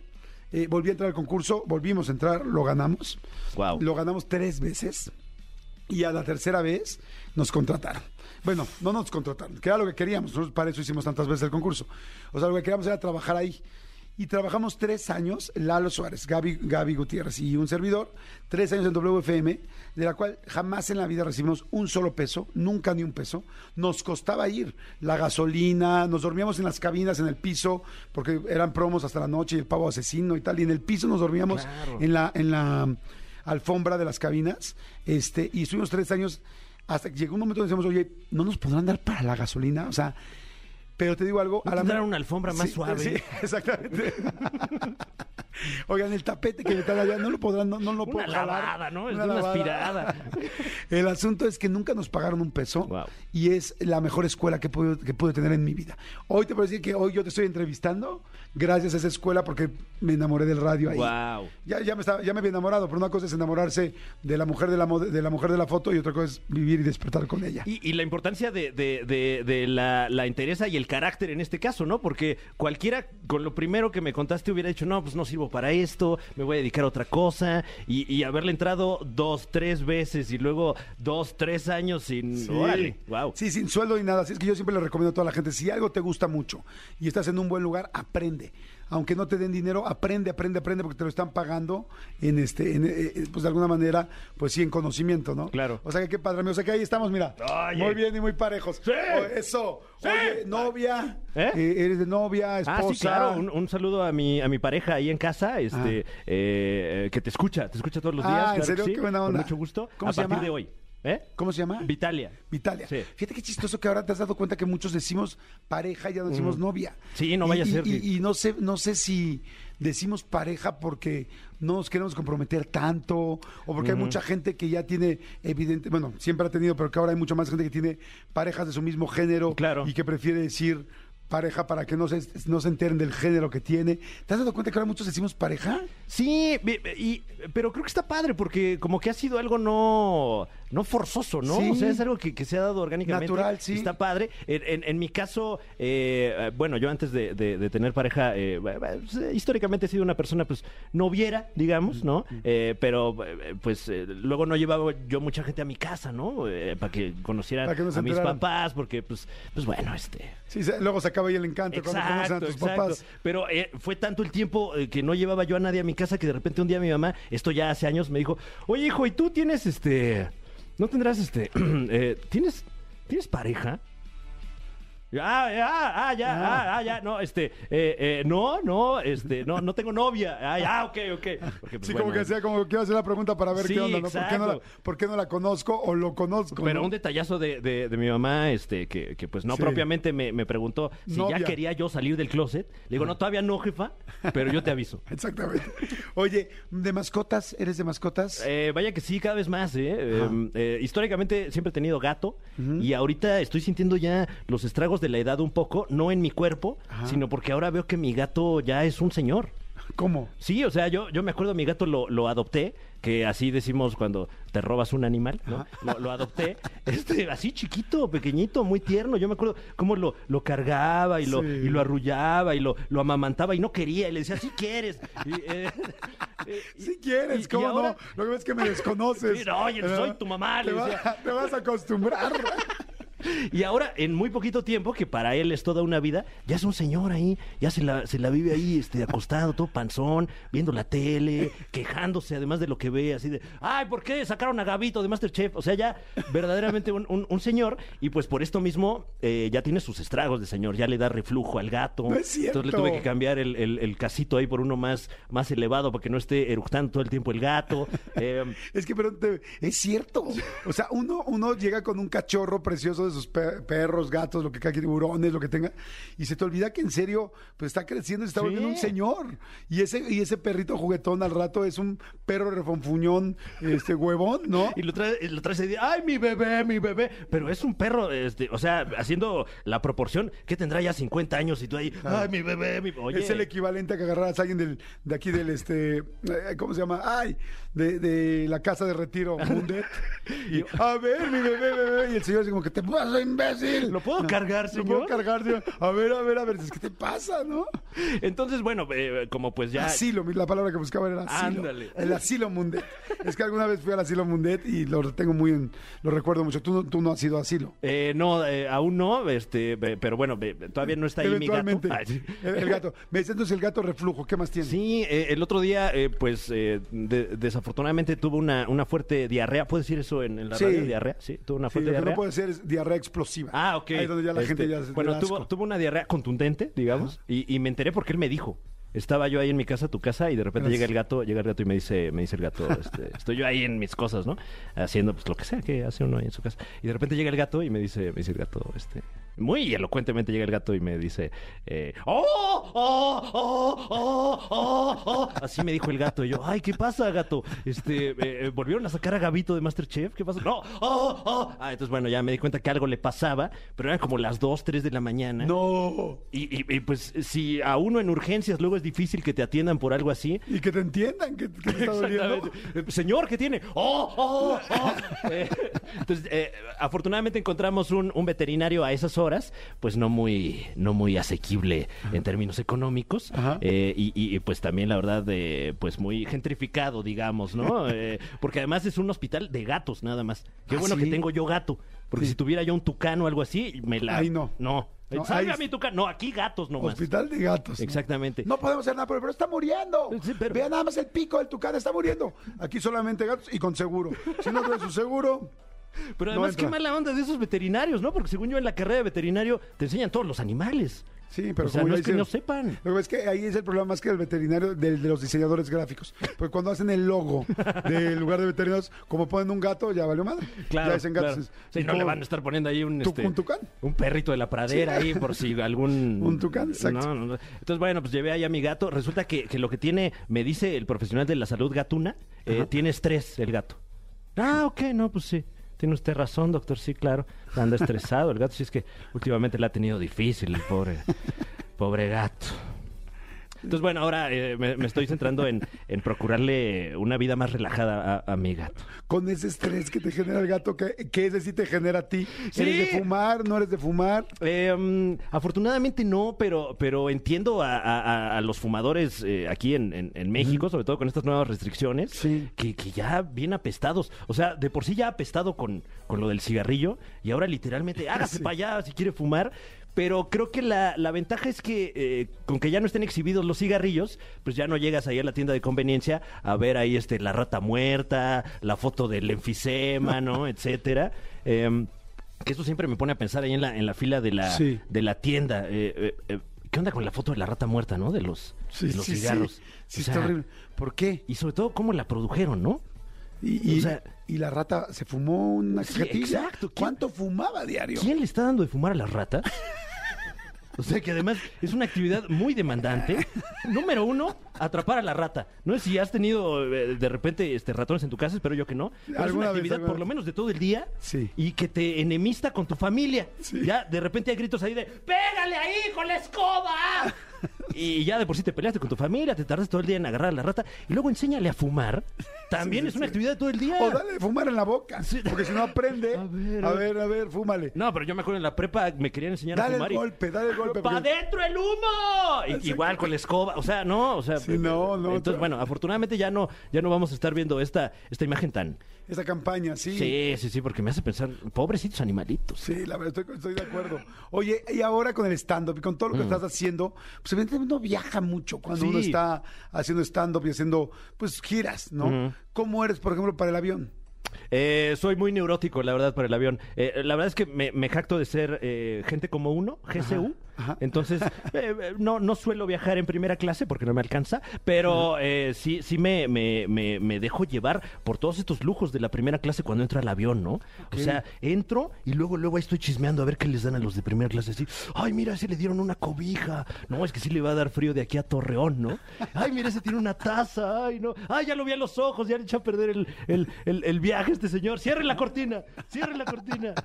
eh, volví a entrar al concurso, volvimos a entrar, lo ganamos.
Guau.
Lo ganamos tres veces y a la tercera vez nos contrataron. Bueno, no nos contrataron, que era lo que queríamos. Nosotros para eso hicimos tantas veces el concurso. O sea, lo que queríamos era trabajar ahí. Y trabajamos tres años, Lalo Suárez, Gaby, Gaby Gutiérrez y un servidor, tres años en WFM, de la cual jamás en la vida recibimos un solo peso, nunca ni un peso. Nos costaba ir, la gasolina, nos dormíamos en las cabinas, en el piso, porque eran promos hasta la noche y el pavo asesino y tal, y en el piso nos dormíamos
Claro.
en la, en la alfombra de las cabinas, este, y estuvimos tres años hasta que llegó un momento donde decíamos, oye, ¿no nos podrán dar para la gasolina? O sea, pero te digo algo.
¿No tendrán una alfombra más suave?
Sí, exactamente. Oigan, el tapete que están allá no lo podrán, no, no lo
Una
puedo jalar.
lavada, ¿no? Es
Una
una aspirada.
El asunto es que nunca nos pagaron un peso
Wow.
y es la mejor escuela que pude, que pude tener en mi vida. Hoy te puedo decir que hoy yo te estoy entrevistando gracias a esa escuela porque me enamoré del radio ahí.
Wow.
Ya, ya, me estaba, ya me había enamorado, pero una cosa es enamorarse de la mujer de la, de la mujer de la foto y otra cosa es vivir y despertar con ella.
Y, y la importancia de, de- de- de la, la entereza y el carácter en este caso, ¿no? Porque cualquiera con lo primero que me contaste hubiera dicho, no, pues no sirvo para esto, me voy a dedicar a otra cosa. Y, y haberle entrado dos, tres veces y luego dos, tres años sin... Órale, wow.
Sí, sin sueldo ni nada. Así es que yo siempre le recomiendo a toda la gente, si algo te gusta mucho y estás en un buen lugar, aprende. Aunque no te den dinero, aprende, aprende, aprende, porque te lo están pagando en este, en, eh, eh, pues de alguna manera, pues sí, en conocimiento, ¿no?
Claro.
O sea que qué padre, amigo. O sea que ahí estamos, mira.
Oye.
Muy bien y muy parejos.
Sí.
O- eso.
Sí.
Oye, novia.
¿Eh?
eh, eres de novia, esposa.
Ah, sí, claro. Un, un saludo a mi, a mi pareja ahí en casa, este,
Ah.
eh, que te escucha, te escucha todos los
Ah,
días.
¿en
claro que
serio?
sí,
Qué buena
Con
onda.
mucho gusto.
¿Cómo
a
se
partir
llama?
de hoy. ¿Eh?
¿Cómo se llama?
Vitalia.
Vitalia.
Sí.
Fíjate qué chistoso que ahora te has dado cuenta que muchos decimos pareja y ya no decimos novia.
Sí, no
Y-
vaya a
y-
ser
Y, no sé, no sé si decimos pareja porque no nos queremos comprometer tanto o porque hay mucha gente que ya tiene evidente, bueno, siempre ha tenido, pero que ahora hay mucha más gente que tiene parejas de su mismo género
Claro.
y que prefiere decir pareja para que no se, no se enteren del género que tiene. ¿Te has dado cuenta que ahora muchos decimos pareja?
Sí, y, pero creo que está padre porque como que ha sido algo no, no forzoso, ¿no?
Sí.
O sea, es algo que, que se ha dado orgánicamente.
Natural, sí.
Está padre. En, en- en mi caso, eh, bueno, yo antes de, de- de tener pareja, eh, pues, eh, históricamente he sido una persona, pues, noviera, digamos, ¿no? Eh, pero, pues, luego no llevaba yo mucha gente a mi casa, ¿no? Para que conocieran
Para que
a mis papás, porque, pues, pues bueno, este...
Sí, luego se acaba ahí el encanto cuando conocen a
Exacto,
tus
exacto.
papás.
Pero fue tanto el tiempo que no llevaba yo a nadie a mi casa que de repente un día mi mamá, esto ya hace años, me dijo, oye hijo, ¿y tú tienes este, no tendrás este, eh, tienes, tienes pareja? Ah, ah, ah, ya, ah, ah, ya, no, este, eh, eh, no, no, este, no, no tengo novia. Ah, ya, ok, ok. Porque, pues,
Sí, como que sea, como quiero hacer la pregunta para ver
Sí,
qué onda, ¿no? ¿Por qué no, la, por qué no la conozco o lo conozco?
Pero
¿no?
un detallazo de, de- de mi mamá, este, que, que, pues no
Sí.
propiamente me, me preguntó si
Novia.
ya quería yo salir del closet. Le digo, no, todavía no, jefa, pero yo te aviso.
Exactamente. Oye, ¿de mascotas? ¿Eres de mascotas?
Eh, vaya que sí, cada vez más. ¿eh? Eh, eh, históricamente siempre he tenido gato y ahorita estoy sintiendo ya los estragos de la edad un poco, no en mi cuerpo,
Ajá.
sino porque ahora veo que mi gato ya es un señor.
¿Cómo?
Sí, o sea, yo, yo me acuerdo, mi gato lo, lo adopté, que así decimos cuando te robas un animal, ¿no? Lo, lo adopté, este, así chiquito, pequeñito, muy tierno. Yo me acuerdo cómo lo, lo cargaba y lo,
Sí.
y lo arrullaba y lo, lo amamantaba y no quería. Y le decía, si quieres. Y, eh, eh,
Si
y-
quieres,
y-
¿cómo
y ahora-
no? Lo que ves es que me desconoces.
No, oye, soy tu mamá,
Te,
le decía.
te vas a acostumbrar.
Y ahora, en muy poquito tiempo, que para él es toda una vida, ya es un señor ahí, ya se la, se la vive ahí, este, acostado, todo panzón, viendo la tele, quejándose además de lo que ve, así de, ay, ¿por qué sacaron a Gabito de Masterchef? O sea, ya verdaderamente un, un- un señor, y pues por esto mismo eh, ya tiene sus estragos de señor, ya le da reflujo al gato.
No es cierto.
Entonces le tuve que cambiar el, el- el casito ahí por uno más, más elevado para que no esté eructando todo el tiempo el gato. Eh,
Es que, pero te- es cierto. O sea, uno, uno llega con un cachorro precioso de sus perros, gatos, lo que caiga, tiburones, lo que tenga, y se te olvida que en serio, pues está creciendo y se está
Sí.
volviendo un señor. Y ese, y ese perrito juguetón al rato es un perro refonfuñón, este huevón, ¿no?
Y lo trae, y lo traes y dice, ay, mi bebé, mi bebé. Pero es un perro, este, o sea, haciendo la proporción, que tendrá ya 50 años y tú ahí, ay, mi bebé, mi Oye,
Es el equivalente a que agarraras a alguien del, de aquí del, este, eh, ¿cómo se llama? Ay, de, de la casa de retiro, Mundet. Y, a ver, mi bebé, bebé. Y el señor así como que te pasa, imbécil.
¿Lo puedo cargar,
¿Lo
señor?
puedo cargar, señor? A ver, a ver, a ver, es que te pasa, ¿no?
Entonces, bueno, eh, como pues ya...
Asilo, la palabra que buscaba era asilo.
Ándale.
El asilo Mundet. Es que alguna vez fui al asilo Mundet y lo tengo muy en, lo recuerdo mucho. Tú, tú no has ido a asilo.
eh, no, eh, aún no, este, pero bueno, todavía no está ahí mi gato. Ay,
el, el gato. Me dice entonces el gato reflujo. ¿Qué más tiene?
Sí, eh, el otro día, eh, pues, eh, de- desafortunadamente tuvo una, una fuerte diarrea. ¿Puedes decir eso en, en la
Sí.
radio? ¿Diarrea? Sí, tuvo una
Sí,
fuerte
lo que
diarrea.
no puede ser es diarrea explosiva.
Ah, ok.
Ahí es donde ya la
Este,
gente ya se
Bueno,
le da
tuvo, tuvo una diarrea contundente, digamos, y, y me enteré porque él me dijo. Estaba yo ahí en mi casa, tu casa, y de repente
Gracias.
llega el gato, llega el gato y me dice, me dice el gato, este, estoy yo ahí en mis cosas, ¿no? Haciendo pues lo que sea que hace uno ahí en su casa. Y de repente llega el gato y me dice, me dice el gato, este, muy elocuentemente llega el gato y me dice, eh, ¡Oh! ¡Oh! ¡Oh! ¡Oh! ¡Oh! ¡Oh! Así me dijo el gato. Y yo, ay, ¿qué pasa, gato? Este, eh, eh, ¿volvieron a sacar a Gabito de Masterchef? ¿Qué pasa? No, ¡Oh! ¡Oh! Ah, entonces, bueno, ya me di cuenta que algo le pasaba, pero eran como las 2, 3 de la mañana.
No.
Y, y- y, pues si a uno en urgencias luego es difícil que te atiendan por algo así.
Y que te entiendan que, que te está doliendo.
Eh, Señor, ¿qué tiene? ¡Oh! ¡Oh! ¡Oh! Eh, entonces, eh, afortunadamente encontramos un, un veterinario a esas horas, pues no muy, no muy asequible en términos económicos.
Ajá.
eh, y, pues también, la verdad, eh, pues muy gentrificado, digamos, ¿no? Eh, porque además es un hospital de gatos, nada más. Qué
¿Ah,
bueno
sí?
que tengo yo gato. Porque
Sí.
si tuviera yo un tucano o algo así, me la.
Ahí no.
No.
No,
Salga mi tucano. No, aquí gatos nomás.
Hospital de gatos.
Exactamente.
No podemos hacer nada, pero, pero está muriendo.
Sí, pero-
Vea nada más el pico del tucán, está muriendo. Aquí solamente gatos y con seguro. Si no trae su seguro,
Pero
No
además, qué mala onda de esos veterinarios, ¿no? Porque según yo en la carrera de veterinario te enseñan todos los animales.
sí, pero
o sea,
como
no es que no sepan.
Lo que es que ahí es el problema más que el veterinario del- de, los diseñadores gráficos. Porque cuando hacen el logo del lugar de veterinarios, como ponen un gato, ya valió madre.
Claro,
ya dicen
claro.
gatos.
Sí,
Y
no le van a estar poniendo ahí un,
Tu-
este,
un tucán.
un perrito de la pradera ahí por si algún...
Un tucán, exacto.
No, no, no. Entonces, bueno, pues llevé ahí a mi gato. Resulta que, que lo que tiene, me dice el profesional de la salud gatuna, eh, tiene estrés el gato. Ah, ok, no, pues sí. Tiene usted razón, doctor, sí, claro. Anda estresado el gato, sí es que últimamente le ha tenido difícil el pobre, pobre gato. Entonces, bueno, ahora eh, me, me estoy centrando en, en procurarle una vida más relajada a, a mi gato.
Con ese estrés que te genera el gato, ¿qué, qué es decir te genera a ti? ¿Eres de
Sí.
fumar? ¿No eres de fumar?
Eh, afortunadamente no, pero, pero entiendo a, a- a los fumadores eh, aquí en, en- en México, sobre todo con estas nuevas restricciones,
Sí.
que, que ya bien apestados. O sea, de por sí ya apestado con, con lo del cigarrillo y ahora literalmente hágase
Sí.
para allá si quiere fumar. Pero creo que la, la ventaja es que eh, con que ya no estén exhibidos los cigarrillos, pues ya no llegas ahí a la tienda de conveniencia a ver ahí este la rata muerta, la foto del enfisema, ¿no? Etcétera. Em, que eso siempre me pone a pensar ahí en la, en la fila de la,
Sí.
de la tienda. Eh, eh, eh, ¿Qué onda con la foto de la rata muerta, no? De los,
Sí,
de los
sí,
cigarros.
sí. Sí,
O
está
sea,
horrible. ¿Por qué?
Y sobre todo, cómo la produjeron, ¿no?
Y, y-
o sea-
y la rata se fumó una
Sí, exacto. ¿Quién-
¿Cuánto fumaba diario?
¿Quién le está dando de fumar a las ratas? O sea que además es una actividad muy demandante. Número uno, atrapar a la rata. No sé si has tenido eh, de repente este ratones en tu casa, espero yo que no. Pero es
¿Alguna
una actividad por lo menos de todo el día
Sí.
y que te enemista con tu familia.
Sí.
Ya de repente hay gritos ahí de ¡Pégale ahí con la escoba! Y ya de por sí te peleaste con tu familia, te tardas todo el día en agarrar a la rata y luego enséñale a fumar. También
Sí,
es una
sí.
actividad de todo el día.
O dale de fumar en la boca. Porque si no aprende.
A
A
ver,
ver,
a
a
ver.
a ver, fúmale.
No, pero yo me acuerdo en la prepa me querían enseñar a
Dale
fumar
el
y-
golpe, dale el golpe.
¡Pa'
porque-
dentro el humo! Y- igual con la escoba, o sea, no, o sea,
Sí, no, no,
Entonces, bueno, afortunadamente ya no, ya no vamos a estar viendo esta, esta imagen tan.
Esa campaña, sí.
Sí, sí, sí, porque me hace pensar, pobrecitos animalitos.
Sí, la verdad, estoy, estoy de acuerdo. Oye, y ahora con el stand-up y con todo lo que estás haciendo, pues evidentemente uno viaja mucho cuando
Sí.
uno está haciendo stand-up y haciendo, pues, giras, ¿no? ¿Cómo eres, por ejemplo, para el avión?
Eh, soy muy neurótico, la verdad, para el avión. Eh, la verdad es que me, me jacto de ser eh, gente como uno, GCU.
ajá.
Entonces, eh, eh, no, no suelo viajar en primera clase porque no me alcanza, pero eh, sí, sí me, me, me, me dejo llevar por todos estos lujos de la primera clase cuando entro al avión, ¿no? O sea, entro y luego, luego ahí estoy chismeando a ver qué les dan a los de primera clase. Así, ay, mira, ese le dieron una cobija. No, es que sí le va a dar frío de aquí a Torreón, ¿no? Ay, mira, ese tiene una taza. Ay, no. Ay, ya lo vi a los ojos, ya le echó a perder el, el, el, el viaje este señor. Cierren la cortina, cierren la cortina.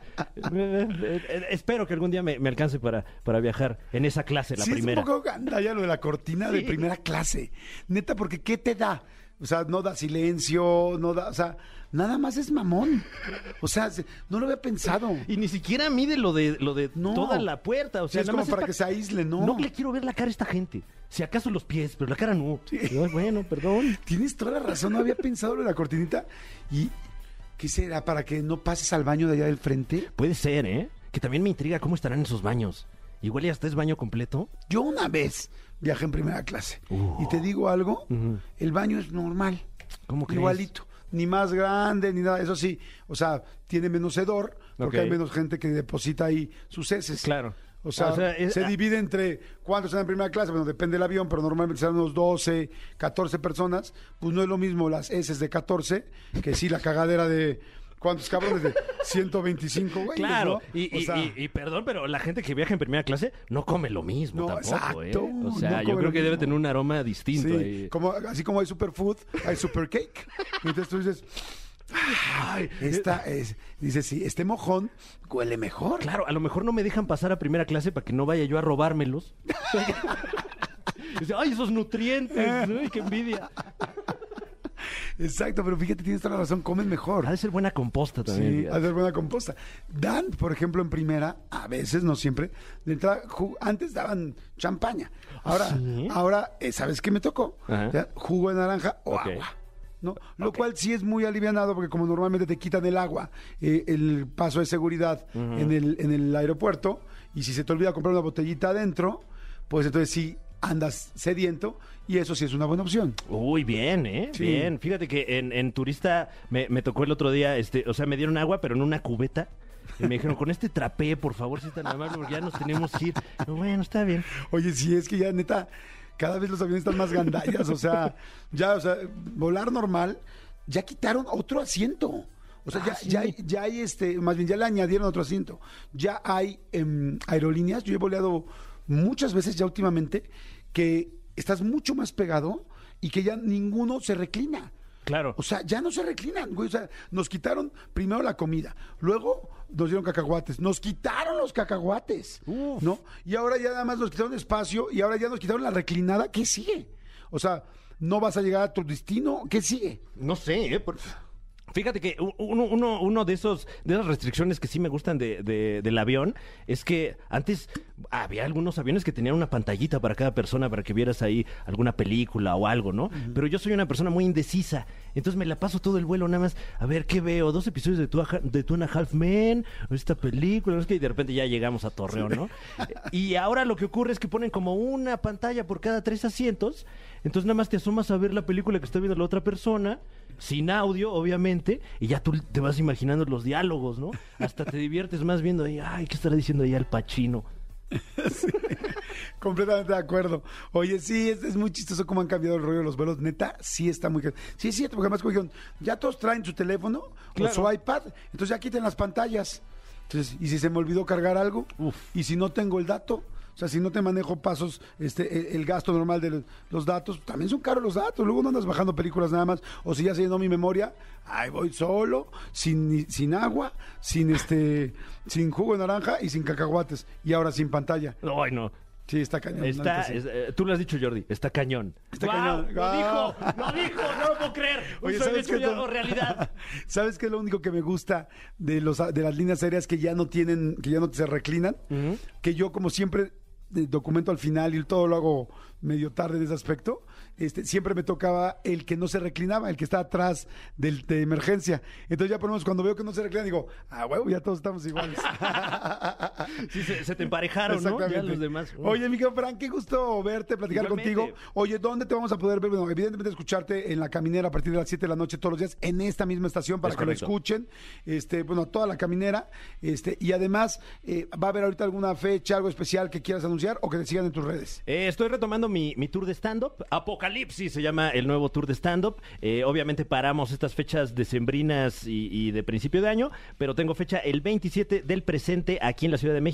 Eh, espero que algún día me, me alcance para, para viajar en esa clase, la
sí,
primera.
es un poco gandalla lo de la cortina de primera clase. Neta, porque ¿qué te da? O sea, no da silencio, no da, o sea, nada más es mamón. O sea, se- no lo había pensado.
Y ni siquiera mide lo de, lo de
No.
toda la puerta. O
Sí,
sea,
es
nada
como
más
para
pa-
que se aísle, ¿no?
No le quiero ver la cara a esta gente. Si acaso los pies, pero la cara no. Bueno, perdón.
Tienes toda la razón, no había pensado lo de la cortinita. ¿Y qué será? ¿Para que no pases al baño de allá del frente?
Puede ser, ¿eh? Que también me intriga cómo estarán esos baños. Igual ya hasta es baño completo.
Yo una vez viajé en primera clase.
Uh.
Y te digo algo, el baño es normal.
¿Cómo crees?
Igualito. Ni más grande, ni nada. Eso sí, o sea, tiene menos hedor, porque hay menos gente que deposita ahí sus heces.
Claro.
O sea,
O sea, es-
se
ah.
divide entre cuántos están en primera clase, bueno, depende del avión, pero normalmente serán unos 12, 14 personas. Pues no es lo mismo las heces de 14 que sí la cagadera de. ¿Cuántos cabrones? De 125, güey.
Claro,
¿no?
y,
O
y-
sea,
y- y perdón, pero la gente que viaja en primera clase no come lo mismo
No,
tampoco,
exacto,
¿eh? O
no
sea, yo creo que debe tener un aroma distinto
Sí,
ahí.
como, así como hay superfood, hay supercake. Entonces tú dices, ay, esta es, dices, sí, este mojón huele mejor.
Claro, a lo mejor no me dejan pasar a primera clase para que no vaya yo a robármelos. Dice, Ay, esos nutrientes, uy, qué envidia.
Exacto, pero fíjate, tienes toda la razón, comen mejor.
Ha de ser buena composta también.
Sí,
fíjate.
hacer buena composta. Dan, por ejemplo, en primera, a veces, no siempre, de entrada, antes daban champaña. Ahora,
¿Sí?
ahora eh, ¿sabes qué me tocó? Jugo de naranja o agua. ¿no? Lo cual sí es muy alivianado porque como normalmente te quitan el agua, eh, el paso de seguridad en, el, en el aeropuerto, y si se te olvida comprar una botellita adentro, pues entonces sí andas sediento y eso sí es una buena opción.
Uy, bien, ¿eh?
Sí.
Bien. Fíjate que en, en turista me, me tocó el otro día, este, o sea, me dieron agua, pero en una cubeta. Y me dijeron, con este trapé, por favor, si es tan amable, porque ya nos tenemos que ir. Yo, bueno, está bien.
Oye, sí, es que ya neta, cada vez los aviones están más gandallas, o sea, ya, o sea, volar normal, ya quitaron otro asiento. O sea, ya, ya, hay, ya hay este, más bien ya le añadieron otro asiento. Ya hay em, aerolíneas, yo he voleado muchas veces ya últimamente, que estás mucho más pegado y que ya ninguno se reclina.
Claro.
O sea, ya no se reclinan, güey. O sea, nos quitaron primero la comida, luego nos dieron cacahuates, nos quitaron los cacahuates, ¿no? Y ahora ya nada más nos quitaron espacio y ahora ya nos quitaron la reclinada. ¿Qué sigue? O sea, no vas a llegar a tu destino. ¿Qué sigue?
No sé, ¿eh? Por- Fíjate que uno, uno, uno de esos de esas restricciones que sí me gustan de, de- del avión es que antes había algunos aviones que tenían una pantallita para cada persona para que vieras ahí alguna película o algo, ¿no? Pero yo soy una persona muy indecisa, entonces me la paso todo el vuelo nada más a ver qué veo, dos episodios de Two, de Two and a Half Men, esta película, qué, y de repente ya llegamos a Torreón, ¿no? Y ahora lo que ocurre es que ponen como una pantalla por cada tres asientos, entonces nada más te asomas a ver la película que está viendo la otra persona, sin audio, obviamente, y ya tú te vas imaginando los diálogos, ¿no? Hasta te diviertes más viendo ahí, ay, ¿qué estará diciendo ahí al Pachino?
Completamente de acuerdo. Oye, sí, es, es muy chistoso cómo han cambiado el rollo de los vuelos. Neta, sí está muy... Sí, es cierto, porque además como dijeron, ya todos traen su teléfono o su iPad, entonces ya quiten las pantallas. Entonces, y si se me olvidó cargar algo, y si no tengo el dato, o sea, si no te manejo pasos, este, el, el gasto normal de los, los datos, también son caros los datos. Luego no andas bajando películas nada más. O si ya se llenó mi memoria, ahí voy solo, sin, sin agua, sin este, sin jugo de naranja y sin cacahuates. Y ahora sin pantalla.
Ay, no.
Sí, está cañón.
Está,
sí.
es- eh, tú lo has dicho, Jordi, está cañón.
Está cañón.
¡Lo dijo! ¡Lo dijo! ¡No lo puedo creer! Un
Oye,
sueño
¿sabes
hecho
qué?
ya
No-
realidad.
¿Sabes qué es lo único que me gusta de los de las líneas aéreas que ya no tienen, que ya no se reclinan? Que yo como siempre documento al final y todo lo hago medio tarde en ese aspecto, este, siempre me tocaba el que no se reclinaba, el que está atrás del, de emergencia. Entonces ya por lo menos cuando veo que no se reclina digo, ah, huevo, ya todos estamos iguales.
Sí, se, se te emparejaron, ¿no? Ya los demás.
Oye, Miguel Frank, qué gusto verte, platicar
Igualmente.
contigo. Oye, ¿dónde te vamos a poder ver? Bueno, evidentemente escucharte en la caminera a partir de las 7 de la noche todos los días en esta misma estación para
Es
que
correcto.
lo escuchen. Este, bueno, toda la caminera. Este, y además, eh, ¿va a haber ahorita alguna fecha, algo especial que quieras anunciar o que te sigan en tus redes?
Eh, estoy retomando mi, mi tour de stand-up. Apocalipsis se llama el nuevo tour de stand-up. Eh, obviamente paramos estas fechas decembrinas y, y de principio de año, pero tengo fecha el 27 del presente aquí en la Ciudad de México,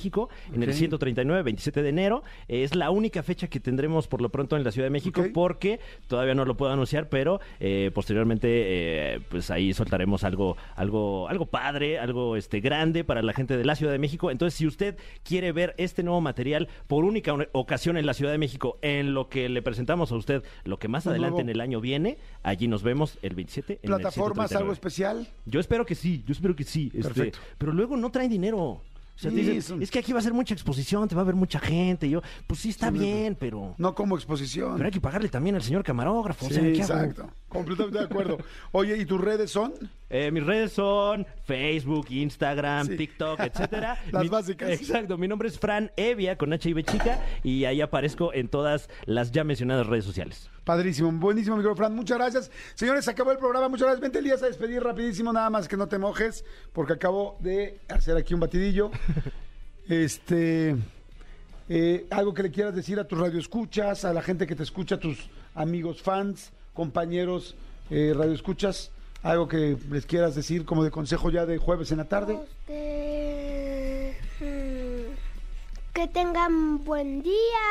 en el
Ok.
139, 27 de enero. Eh, es la única fecha que tendremos por lo pronto en la Ciudad de México porque todavía no lo puedo anunciar, pero eh, posteriormente eh, pues ahí soltaremos algo, algo, algo padre, algo este grande para la gente de la Ciudad de México. Entonces, si usted quiere ver este nuevo material por única ocasión en la Ciudad de México, en lo que le presentamos a usted, lo que más adelante
nuevo.
en el año viene, allí nos vemos el 27 en el
¿Plataformas,
139.
algo especial?
Yo espero que sí, yo espero que sí. este,
Perfecto.
pero luego no traen dinero. O sea, te
Sí,
dicen,
son-
es que aquí va a ser mucha exposición, te va a ver mucha gente. Y yo, pues sí, está bien, pero,
No como exposición.
pero hay que pagarle también al señor camarógrafo.
exacto. Completamente de acuerdo. Oye, ¿y tus redes son?
Eh, mis redes son Facebook, Instagram,
Sí.
TikTok, etcétera.
Las
Mi-
básicas.
Exacto. Mi nombre es Fran Evia con H y B chica y ahí aparezco en todas las ya mencionadas redes sociales.
Padrísimo, buenísimo, micro Fran. Muchas gracias. Señores, se acabó el programa. Muchas gracias. Vente, Elías, a despedir rapidísimo, nada más que no te mojes, porque acabo de hacer aquí un batidillo. este. eh, algo que le quieras decir a tus radioescuchas, a la gente que te escucha, a tus amigos fans, compañeros eh, radioescuchas. Algo que les quieras decir como de consejo ya de jueves en la tarde.
Este, mm, que tengan buen día,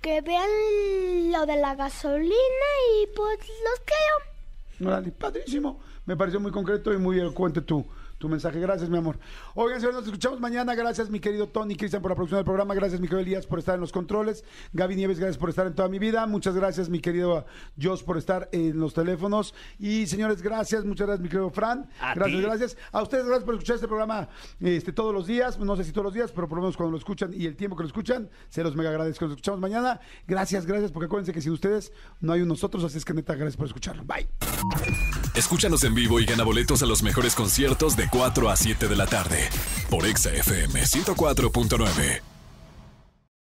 que vean lo de la gasolina y pues los quiero.
Órale, padrísimo. Me pareció muy concreto y muy elocuente tu, tu mensaje. Gracias, mi amor. Oigan, señores, nos escuchamos mañana. Gracias, mi querido Tony Cristian, por la producción del programa. Gracias, mi querido Elías, por estar en los controles. Gaby Nieves, gracias por estar en toda mi vida. Muchas gracias, mi querido Joss, por estar en los teléfonos. Y, señores, gracias. Muchas gracias, mi querido Fran.
A
gracias,
ti.
gracias. A ustedes, gracias por escuchar este programa este, todos los días. No sé si todos los días, pero por lo menos cuando lo escuchan y el tiempo que lo escuchan, se los mega agradezco. Nos escuchamos mañana. Gracias, gracias, porque acuérdense que sin ustedes no hay un nosotros. Así es que, neta, gracias por escucharlo. Bye.
Escúchanos en vivo y gana boletos a los mejores conciertos de 4 a 7 de la tarde por Exa FM 104.9.